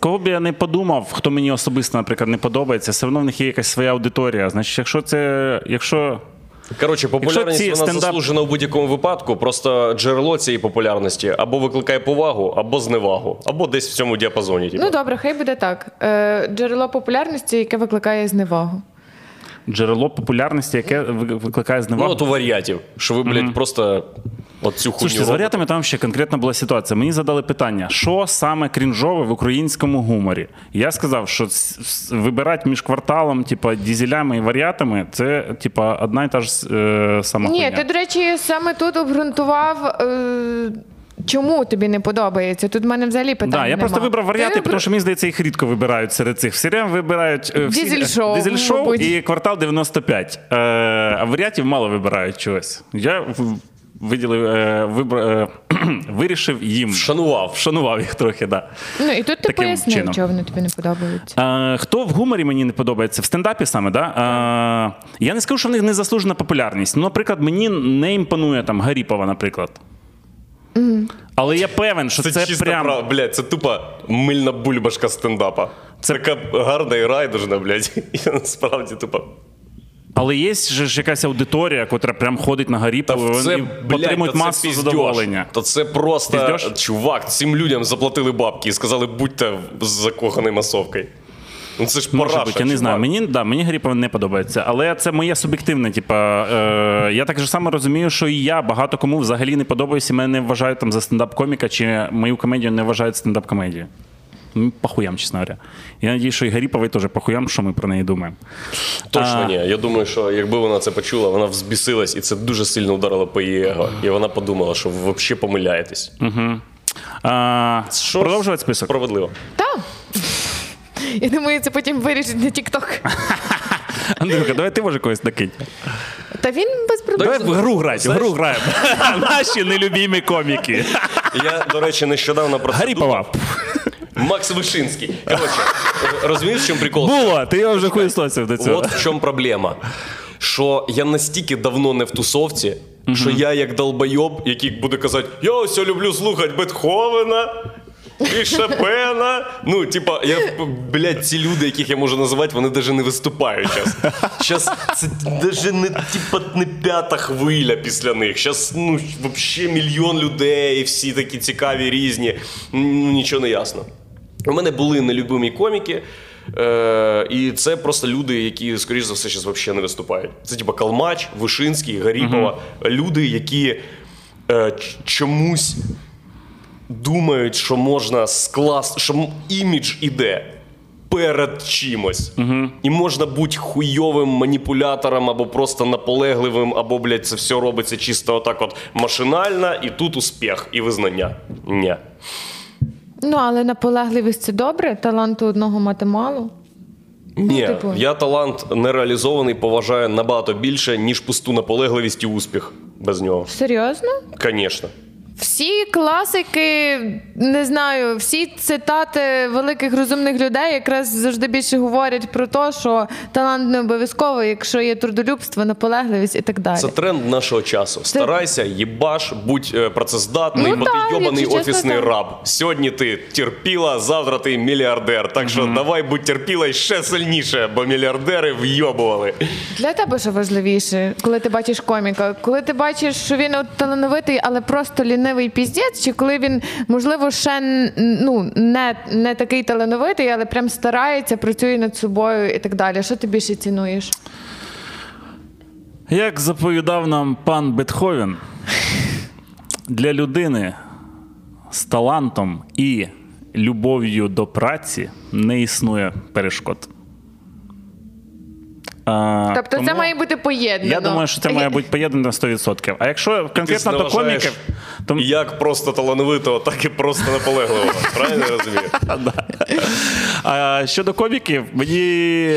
Кого б я не подумав, хто мені особисто, наприклад, не подобається, все одно в них є якась своя аудиторія. Значить, якщо це. Якщо Коротше, популярність ці вона стендап- заслужена у будь-якому випадку. Просто джерело цієї популярності або викликає повагу, або зневагу, або десь в цьому діапазоні. Типу. Ну добре, хай буде так. Е, джерело популярності, яке викликає зневагу. джерело популярності, яке ви- викликає Ну, зневагу. от у варіатів, що ви, блядь, просто от цю хуйню. Слушайте, з варіатами там ще конкретна була ситуація. Мені задали питання, що саме крінжове в українському гуморі. Я сказав, що вибирати між кварталом, типа дізелями і варіатами, це типа одна і та ж е, сама Ні, хуйня. ти, до речі, саме тут обґрунтував. Е... Чому тобі не подобається? Тут в мене взагалі питання. Да, я просто нема. вибрав варіати, Ти тому що мені здається, їх рідко вибирають серед цих. Все время вибирають е, всі- Дизель-шоу, дизель-шоу і квартал 95. Е, а варіатів мало вибирають чогось. Я виділив, е, вибра, е, вирішив їм. Вшанував. Вшанував їх трохи, да. Ну і тут ти Таким пояснив, чином. чого вони тобі не подобаються. Е, хто в гуморі мені не подобається? В стендапі саме, да? Е, я не скажу, що в них незаслужена популярність. Ну, наприклад, мені не імпонує там Гаріпова, наприклад. Але я певен, що Це, це, чисто прям. прав... блядь, це тупо мильна бульбашка стендапа. Це така гарна і райдужна, блядь. І насправді тупо. Але є ж якась аудиторія, котра прям ходить на Та Гаріпову це, і блядь, отримують масу піздьош. задоволення. Та це просто Піздьош? чувак, цим людям заплатили бабки і сказали, будьте з закоханою масовкою. Ну це ж Може параша, бути, я не знаю. Мені да, мені Гаріпова не подобається, але це моє суб'єктивне. Типа, е, я так же само розумію, що і я багато кому взагалі не подобаюся, і мене не вважають там за стендап-коміка, чи мою комедію не вважають стендап-комедією. Ну, Похуям, чесно говоря. Я надію, що і Гаріповий теж похуям, що ми про неї думаємо. Точно А, ні. Я думаю, що якби вона це почула, вона взбісилась, і це дуже сильно ударило по її его. І вона подумала, що ви взагалі помиляєтесь. А, Що продовжувати список. Справедливо. Так. Я думаю, це потім вирішить на TikTok. Андрюха, давай ти може когось накинь. Та він без проблем. Давай в гру грати, в гру граємо. Наші нелюбімі коміки. Я, до речі, нещодавно про це Гаріпова. Макс Вишинський. Коротше, розумієш, в чому прикол? Було, ти його вже хуєсосив до цього. От в чому проблема. Що я настільки давно не в тусовці, що я як долбойоб, який буде казати, я ось люблю слухати Бетховена. І Шопена. Ну, типа, я, блядь, ці люди, яких я можу називати, вони навіть не виступають зараз. Зараз це навіть не, типа, не п'ята хвиля після них. Зараз, ну, взагалі мільйон людей, всі такі цікаві, різні. Ну, нічого не ясно. У мене були нелюбимі коміки, е, і це просто люди, які, скоріш за все, зараз взагалі не виступають. Це типа Калмач, Вишинський, Гаріпова. Люди, які е, чомусь думають, що можна скласти, що імідж іде. Перед чимось. І можна бути хуйовим маніпулятором або просто наполегливим, або, блядь, це все робиться чисто отак от машинально, і тут успіх і визнання. Ні. Ну, але наполегливість це добре, таланту одного мати мало. Ні, типу. я талант нереалізований поважаю набагато більше, ніж пусту наполегливість і успіх без нього. Серйозно? Звісно. Всі класики, не знаю, всі цитати великих розумних людей якраз завжди більше говорять про те, що талант не обов'язково, якщо є трудолюбство, наполегливість і так далі. Це тренд нашого часу. Старайся, їбаш, будь е, працездатний, Ну бо ти йобаний офісний так. раб. Сьогодні ти терпіла, завтра ти мільярдер. Так що давай будь терпіла і ще сильніше, бо мільярдери вйобували. Для тебе що важливіше, коли ти бачиш коміка? Коли ти бачиш, що він от талановитий, але просто лінивий піздець, чи коли він, можливо, ще ну, не, не такий талановитий, але прям старається, працює над собою і так далі. Що ти більше цінуєш? Як заповідав нам пан Бетховен, для людини з талантом і любов'ю до праці не існує перешкод. А, Тобто це має бути поєднано. Я думаю, що це має бути поєднано на 100%. А якщо конкретно до коміків, то як просто талановитого, так і просто наполегливого. Правильно я розумію? А щодо коміків, мені.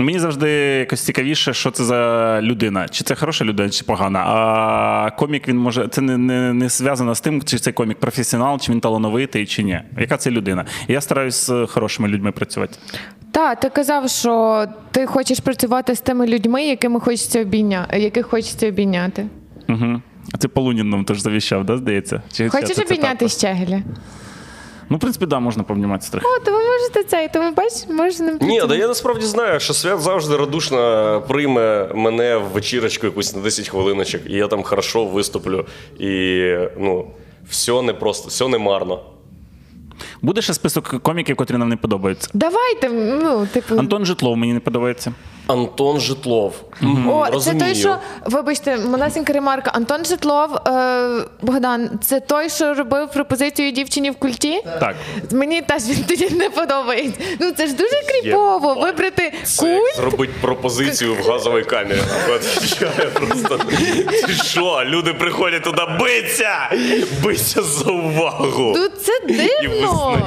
Мені завжди якось цікавіше, що це за людина. Чи це хороша людина, чи погана. А комік він може. Це не, не, не зв'язано з тим, чи це комік професіонал, чи він талановитий, чи ні. Яка це людина? Я стараюсь з хорошими людьми працювати. Так, ти казав, що ти хочеш працювати з тими людьми, якими хочеться обійня... яких хочеться обійняти. Угу. Це Полунін нам теж завіщав, да, здається? Чи Хочеш обійняти щегеля? Ну, в принципі, да, можна повніматися трохи. О, то ви можете це, тому бачиш, можна. Ні, да я насправді знаю, що свят завжди радушно прийме мене в вечірочку якусь на 10 хвилиночок, і я там хорошо виступлю. І ну, все не просто, все не марно. Буде ще список коміків, котрі нам не подобаються. Давайте, ну, типу. Антон Житлов мені не подобається. Антон Житлов. Мгм, О, розумію. це той, що вибачте, малесенька ремарка. Антон Житлов, е, Богдан, це той, що робив пропозицію дівчині в культі. Так. Мені теж він тоді не подобається. Ну це ж дуже кріпово Єбать. вибрати Це як культ. зробити пропозицію в газовій камері. Просто. Ти що, люди приходять туди биться! Биться за увагу! Ну це дивно.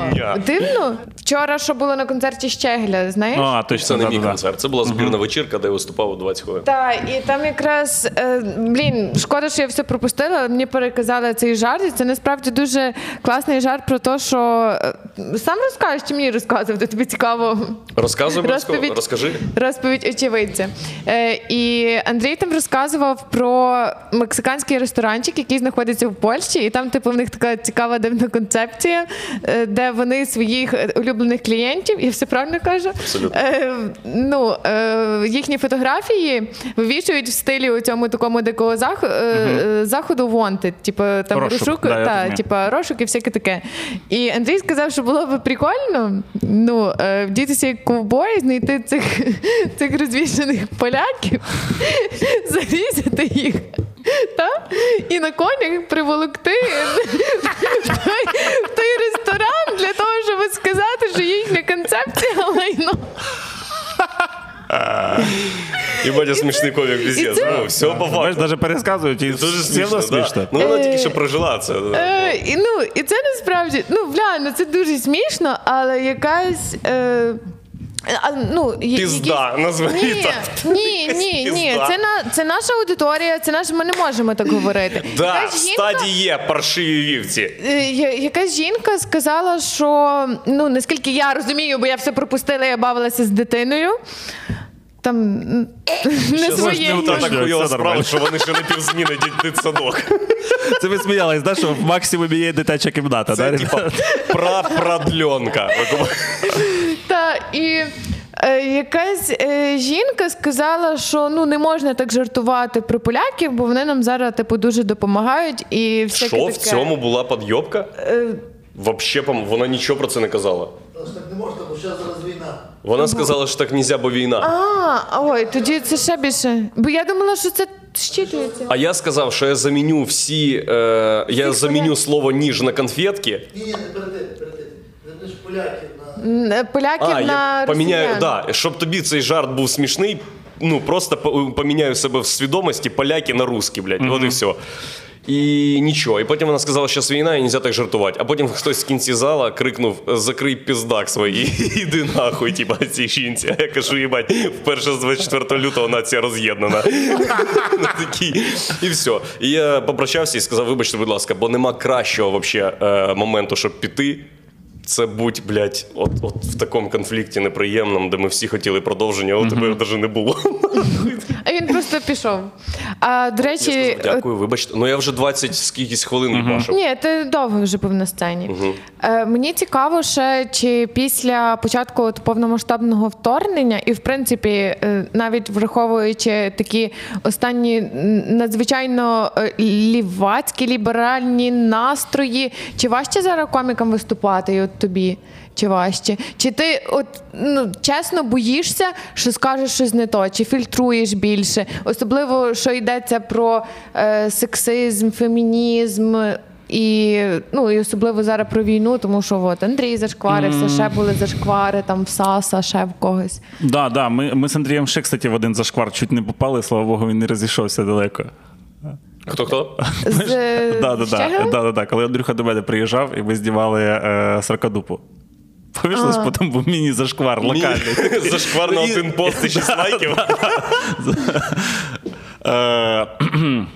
Дивно. Вчора, що було на концерті Щегля, знаєш? А, точно, Це не да, мій концерт. Це була збірна вечірка, де я виступав у 20 хвилин. Так, і там якраз е, блін, шкода, що я все пропустила. але Мені переказали цей жарт. І це насправді дуже класний жарт про те, що е, сам розкажеш, чи мені розказувати? Тобі цікаво. Розказуй, Розповідь. розкажи. Розповідь очевидця. Е, і Андрій там розказував про мексиканський ресторанчик, який знаходиться в Польщі, і там, типу, в них така цікава дивна концепція, е, де вони своїх е, улюблених клієнтів, я все правильно кажу, Абсолютно. е, ну, е, їхні фотографії вивішують в стилі у цьому такому дикого зах, е, заходу wanted, типу там Розшук, розшук, да, та, типу, розшук і всяке таке. І Андрій сказав, що було б прикольно ну, е, вдітися як ковбой, знайти цих, цих розвішаних поляків, зарізати їх. Та? І на конях приволокти в той, в той ресторан для того, щоб сказати, що їхня концепція лайно. І Бодя смішний комік піздець. Ну, все по Бачиш, факту. навіть пересказують і Дуже смішно, смішно. Ну вона тільки що прожила це. Е, і, ну, і це насправді, ну, бля, ну це дуже смішно, але якась. Е, а, ну, Пізда, назви Ні, так. ні, ні, ні. Це, на, це наша аудиторія, це наш, ми не можемо так говорити. Да, в стадії є паршиві вівці. Е, Якась жінка сказала, що ну наскільки я розумію, бо я все пропустила, я бавилася з дитиною. Там не своє. так нормально. що вони ще не півзміни дит- дитсадок. Це ви сміялись, да, що в максимумі є дитяча кімната. Це да, типа пра-продльонка. Та і е, якась е, жінка сказала, що ну не можна так жартувати про поляків, бо вони нам зараз типу дуже допомагають і всяке Що таке. в цьому була підйобка? Е, Вообще, вона нічого про це не казала. Просто так не можна, бо зараз зараз війна. Вона сказала, що так нельзя, бо війна. А, ой, тоді це ще більше. Бо я думала, що це щитується. А я сказав, що я заміню всі. Е, я заміню слово ніж на конфетки. Ні, ні, не перед тим, перед тим. Не ж поляків на. Н- Поляків А, на я поміняю, росіян. да, щоб тобі цей жарт був смішний. Ну просто по- поміняю себе в свідомості поляки на русські, блядь. От і все. І нічого. І потім вона сказала, що війна і нельзя так жартувати. А потім хтось в кінці зала крикнув: закрий піздак і іди нахуй, типа цій жінці. А я кажу, їбать, вперше з 24 лютого нація роз'єднана. Ну. І все. І я попрощався і сказав, вибачте, будь ласка, бо нема кращого вообще е, моменту, щоб піти. Це будь, блядь, от, от в такому конфлікті неприємному, де ми всі хотіли продовження, але тебе навіть не було. А він просто пішов. А до Я речі, сказав, дякую, вибачте. Ну я вже 20 скількись хвилин бачив. Ні, ти довго вже був на сцені. Е, мені цікаво ще, чи після початку от повномасштабного вторгнення, і в принципі, е, навіть враховуючи такі останні м, надзвичайно е, лівацькі ліберальні настрої, чи важче зараз комікам виступати? І от тобі? Чи важче? Чи ти от ну чесно боїшся, що скажеш щось не то, чи фільтруєш більше? Особливо, що йдеться про е, сексизм, фемінізм. І ну і особливо зараз про війну, тому що от Андрій зашкварився, ще були зашквари там в Саса, ще в когось. Да, да, ми, ми з Андрієм ще, кстати, в один зашквар чуть не попали, слава Богу, він не розійшовся далеко. Хто хто? З Да, да, да, да, да, да. Коли Андрюха до мене приїжджав, і ми знімали е, саркадупу. Пам'ятаєш, потім був міні-зашквар локальний. Зашквар на один пост і 6 лайків. Е,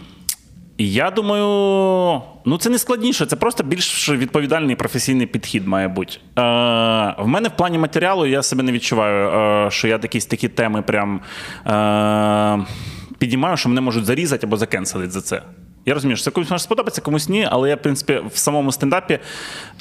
Я думаю, ну це не складніше, це просто більш відповідальний професійний підхід має бути. Е, в мене в плані матеріалу я себе не відчуваю, е, що я якісь такі теми прям е, підіймаю, що мене можуть зарізати або закенселити за це. Я розумію, що це комусь може сподобатися, комусь ні, але я, в принципі, в самому стендапі.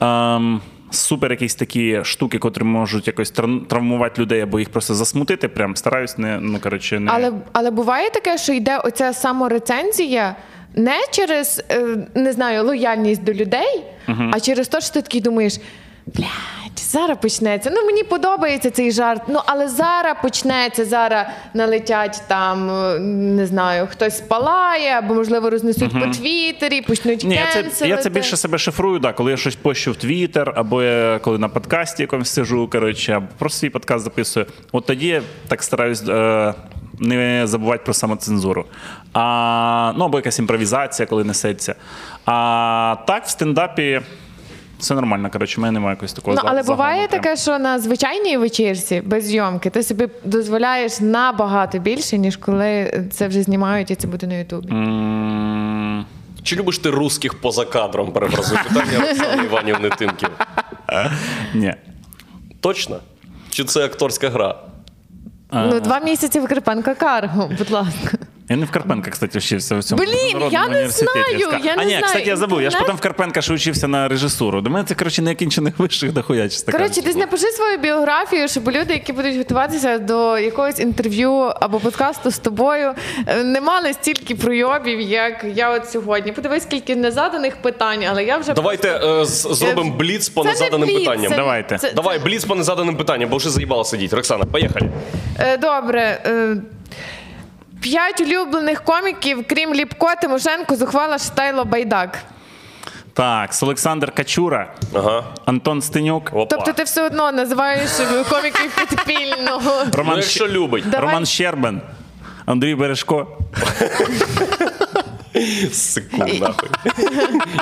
Ем, Супер, якісь такі штуки, котрі можуть якось травмувати людей або їх просто засмутити. Прям стараюсь не ну коротше не Але, але буває таке, що йде оця саморецензія не через е, не знаю, лояльність до людей, а через те, що ти такий думаєш. Блядь, зараз почнеться. Ну мені подобається цей жарт. Ну але зараз почнеться. Зараз налетять там, е, не знаю, хтось спалає, або можливо рознесуть по твіттері, почнуть Ні, я це, я це більше себе шифрую, да, коли я щось пощу в Твіттер, або я коли на подкасті якомусь сижу, коротше, або просто свій подкаст записую. От тоді я так стараюсь е, не забувати про самоцензуру. А, ну, або якась імпровізація, коли несеться. А так, в стендапі все нормально. Коротше, в мене немає якогось такого Ну, але буває прям. таке, що на звичайній вечірці без зйомки ти собі дозволяєш набагато більше, ніж коли це вже знімають і це буде на Ютубі. М, Чи любиш ти русських поза кадром? Перефразую питання Оксани Іванівни Тимків. Ні. Точно? Чи це акторська гра? Ну, два місяці в Карпенка Карго, будь ласка. Я не в Карпенка, кстати, вчився в цьому Блін, я не знаю, я а не ні, знаю. кстати, я забув. Я ж потім в Карпенка ще учився на режисуру. До мене це, коротше, неокінчених вищих дохуя, чесно Коротше, десь напиши свою біографію, щоб люди, які будуть готуватися до якогось інтерв'ю або подкасту з тобою, е, не мали стільки пройобів, як я от сьогодні. Подивись, скільки незаданих питань, але я вже Давайте е, з- зробимо бліц по Це не незаданим бліц, питанням. це- Давайте. це- Давай, бліц по незаданим питанням, бо вже заїбало сидіти. Роксана, поїхали. Е, Добре. е, П'ять улюблених коміків, крім Ліпко, Тимошенко, зухвала Штайло Байдак. Так, з Олександр Качура, Ага. Антон Стенюк, Опа. Тобто ти все одно називаєш коміків підпільного. Ну, Роман, якщо Щ- любить. Давай. Роман Щербин, Андрій Бережко. Секунд, нахуй.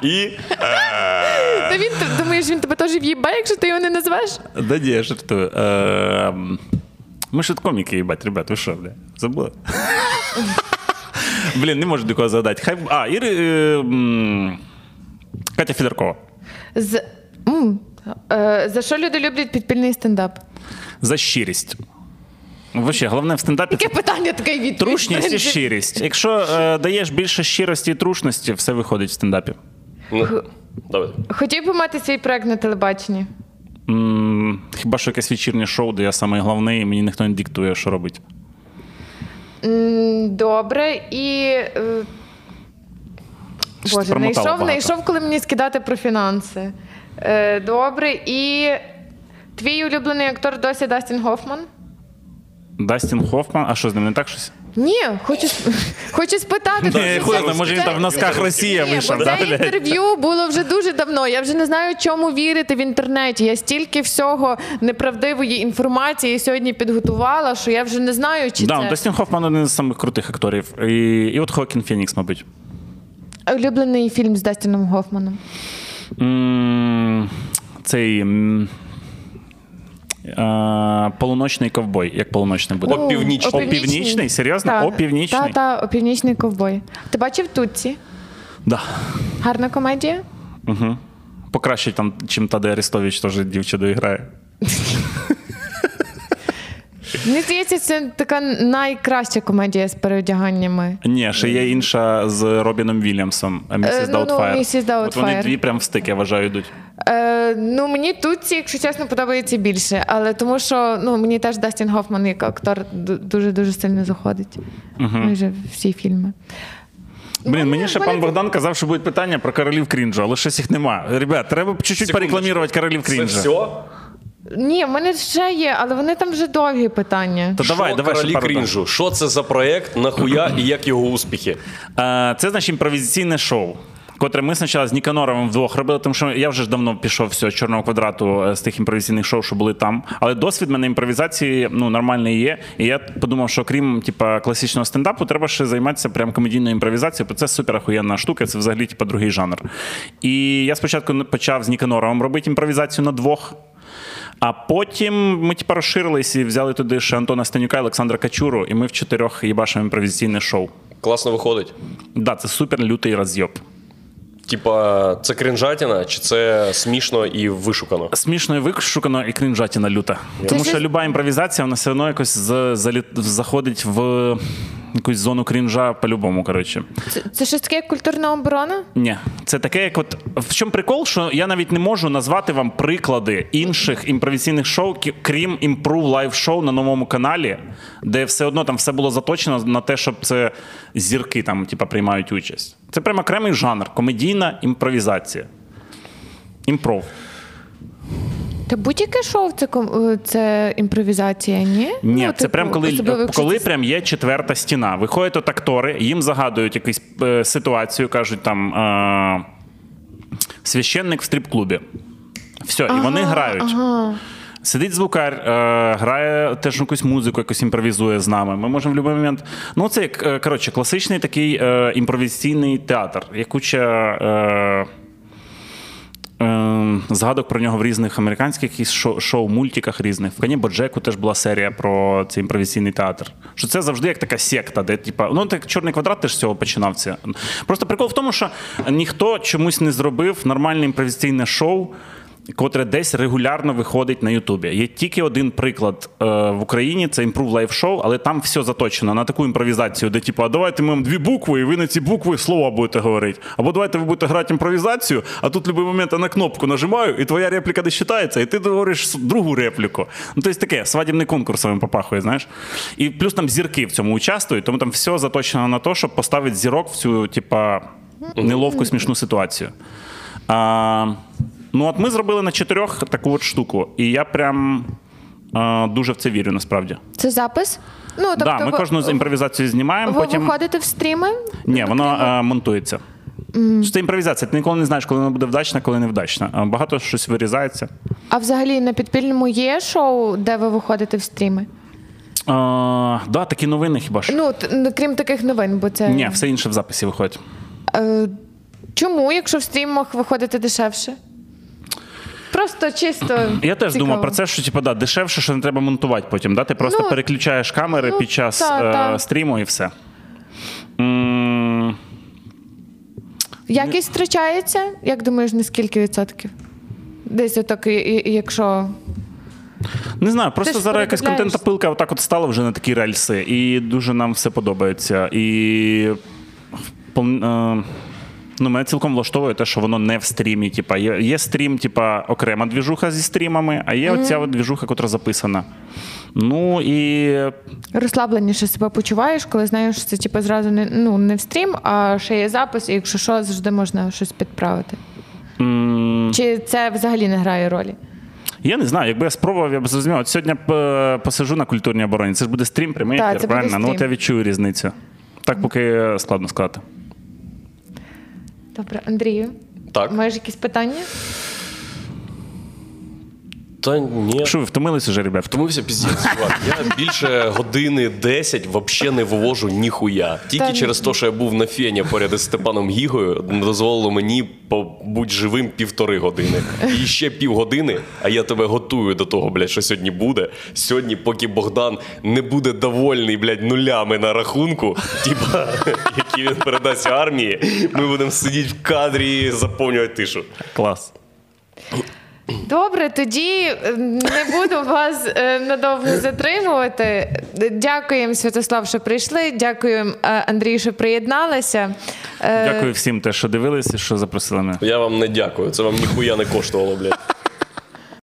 І Та він ти думаєш, він тебе теж в'їбе, якщо ти його не назвеш? Да ні, я жартую. Е, Ми ж тут коміки, їбать, ребят, ви що, бля? Забули? Блін, не можу нікого згадати. Хай... А, Іри... е, Катя Федоркова. З... м, е, За що люди люблять підпільний стендап? За щирість. Вообще, головне в стендапі це питання таке від трушність і щирість. Якщо е, даєш більше щирості і трушності, все виходить в стендапі. ну, давай. Хотів би мати свій проект на телебаченні. М, Хіба що якесь вечірнє шоу, де я самий головний, і мені ніхто не диктує, що робити. М, Добре, і. е, Боже, промотала знайшов, багато. знайшов, коли мені скидати про фінанси. Е, Добре, і твій улюблений актор досі Дастін Гофман? Дастін Хоффман, а що з ним не так щось? Ні, хочу, хочу спитати. Ні, це- може він там в носках Росія Ні, вийшов. бо да, це інтерв'ю було вже дуже давно. Я вже не знаю, чому вірити в інтернеті. Я стільки всього неправдивої інформації сьогодні підготувала, що я вже не знаю, чи Да, це Дастін Хоффман один з самих крутих акторів. І, і от Хокін Фінікс, мабуть. улюблений фільм з Дастіном Гофманом. М, Цей. А, Полуночний ковбой. Як полуночний буде? Опівнічний. Опівнічний? Серйозно? Опівнічний? Так, та, опівнічний ковбой. Ти бачив Тутці? Да. Гарна комедія? Угу. Покраще там, чим Таде Арестович теж дівчиною грає. Мені здається, це така найкраща комедія з переодяганнями. Ні, ще є інша з Робіном Вільямсом, Місіс Е, ну, ну, Даутфайр. Mrs. От вони Doubtfire. дві прям в стик, я вважаю, йдуть. Е, ну, мені Тутці, якщо чесно, подобається більше. Але тому що ну, мені теж Дастін Гофман як актор дуже-дуже сильно заходить. Майже всі фільми. Блін, мені ще пан Богдан казав, що будуть питання про королів крінжу, але щось їх нема. Ребят, треба чуть-чуть порекламувати королів Це крінжу. все? Ні, в мене ще є, але вони там вже довгі питання. То давай, Що давай королі крінжу. Що це за проект, нахуя і як його успіхи? Е, Це значить імпровізаційне шоу. Котре ми спочатку з Ніканоровим вдвох робили, тому що я вже ж давно пішов все, з чорного квадрату е, з тих імпровізаційних шоу, що були там. Але досвід мене імпровізації ну, нормальний є. І я подумав, що крім типа, класичного стендапу, треба ще займатися прям комедійною імпровізацією, бо це супер охуєнна штука, це взагалі типа, другий жанр. І я спочатку почав з Ніканоровим робити імпровізацію на двох. А потім ми типа розширились і взяли туди ще Антона Станюка і Олександра Качуру, і ми в чотирьох їбашимо імпровізаційне шоу. Класно виходить. Да, це супер лютий роз'єб. Типа, це кринжатіна, чи це смішно і вишукано? Смішно і вишукано і крінжатіна люта. Тому що люба імпровізація, вона все одно якось заходить в якусь зону крінжа по-любому, коротше. Це, це щось таке як культурна оборона? Ні, це таке, як от в чому прикол, що я навіть не можу назвати вам приклади інших імпровізаційних шоу, крім Improv Live Show на новому каналі, де все одно там все було заточено на те, щоб це зірки там, типа, приймають участь. Це прямо окремий жанр, комедійна імпровізація. Improv. Та будь-яке шоу це, е, це імпровізація, ні? Ні, Ну, це типу, прям коли, особливо, коли це- прям є четверта стіна. Виходять от актори, їм загадують якусь е, ситуацію, кажуть там е, священник в стрип-клубі. Все, і вони грають. Сидить звукар, е, грає теж якусь музику, якось імпровізує з нами. Ми можемо в будь-який момент. Ну, це як е, коротше, класичний такий е, імпровізаційний театр. Є куча. Е, Е, згадок про нього в різних американських шоу, шоу мультиках різних. В Кані Боджеку теж була серія про цей імпровізійний театр. Що це завжди як така секта, де типа, ну так чорний квадрат теж з цього починався. Просто прикол в тому, що ніхто чомусь не зробив нормальне імпровізаційне шоу. Котре десь регулярно виходить на Ютубі. Є тільки один приклад е, в Україні це Improve Life Show, але там все заточено на таку імпровізацію, де типу, а давайте ми вам дві букви, і ви на ці букви слова будете говорити. Або давайте ви будете грати імпровізацію, а тут в будь-який момент я на кнопку нажимаю, і твоя репліка не вважається, і ти говориш другу репліку. Ну, тобто таке, свадібний конкурс вам попахує, знаєш. І плюс там зірки в цьому участвують, тому там все заточено на те, щоб поставити зірок в цю, типа, неловку смішну ситуацію. А, ну, от ми зробили на чотирьох таку от штуку. І я прям а, дуже в це вірю, насправді. Це запис? Ну, тобто да, ми ви- кожну з імпровізацію знімаємо, Ви потім. виходите в стріми? Ні, воно а, монтується. Що Це імпровізація. Ти ніколи не знаєш, коли вона буде вдачна, коли невдачна. А Багато щось вирізається. А взагалі на підпільному є шоу, де ви виходите в стріми? А, да, такі новини хіба що. Ну, т- ну, крім таких новин, бо це. Ні, все інше в записі виходить. Е, чому, якщо в стрімах виходите дешевше? Просто чисто. Я теж цікаво. думав про це, що типу, да, дешевше, що не треба монтувати потім. Да? Ти просто Ну, переключаєш камери ну, під час та, е, та. стріму і все. М, Якість втрачається? Як думаєш, на скільки відсотків? Десь отак, якщо. Не знаю, просто зараз якась контентна пилка отак от стала вже на такі рельси, і дуже нам все подобається. І е, ну, мене цілком влаштовує те, що воно не в стрімі. Типа, є, є стрім, типа, окрема двіжуха зі стрімами, а є оця от двіжуха, яка записана. Ну і Розслабленіше себе почуваєш, коли знаєш, що це типу, зразу не, ну, не в стрім, а ще є запис, і якщо що, завжди можна щось підправити. м, Чи це взагалі не грає ролі? я не знаю, якби я спробував, я б зрозумів. От сьогодні е, посижу на культурній обороні. Це ж буде стрім, прямий правильно? Ну от я відчую різницю. Так, поки складно сказати. Добре, Андрію, Так. маєш якісь питання? Та ні. Що ви втомились уже, ребят? Втомився піздець, чувак. Я більше години 10 взагалі не вивожу ніхуя. Тільки Та через те, що я був на фені поряд із Степаном Гігою, дозволило мені побути живим півтори години. І ще півгодини, а я тебе готую до того, блядь, що сьогодні буде. Сьогодні, поки Богдан не буде довольний, блядь, нулями на рахунку, типа, які він передасть армії, ми будемо сидіти в кадрі і заповнювати тишу. Клас. Добре, тоді е, не буду вас е, надовго затримувати. Дякуємо, Святослав, що прийшли. Дякуємо, Андрій, що приєдналися. Е, Дякую всім, те, що дивилися, що запросили мене. Я вам не дякую. Це вам ніхуя не коштувало, блядь.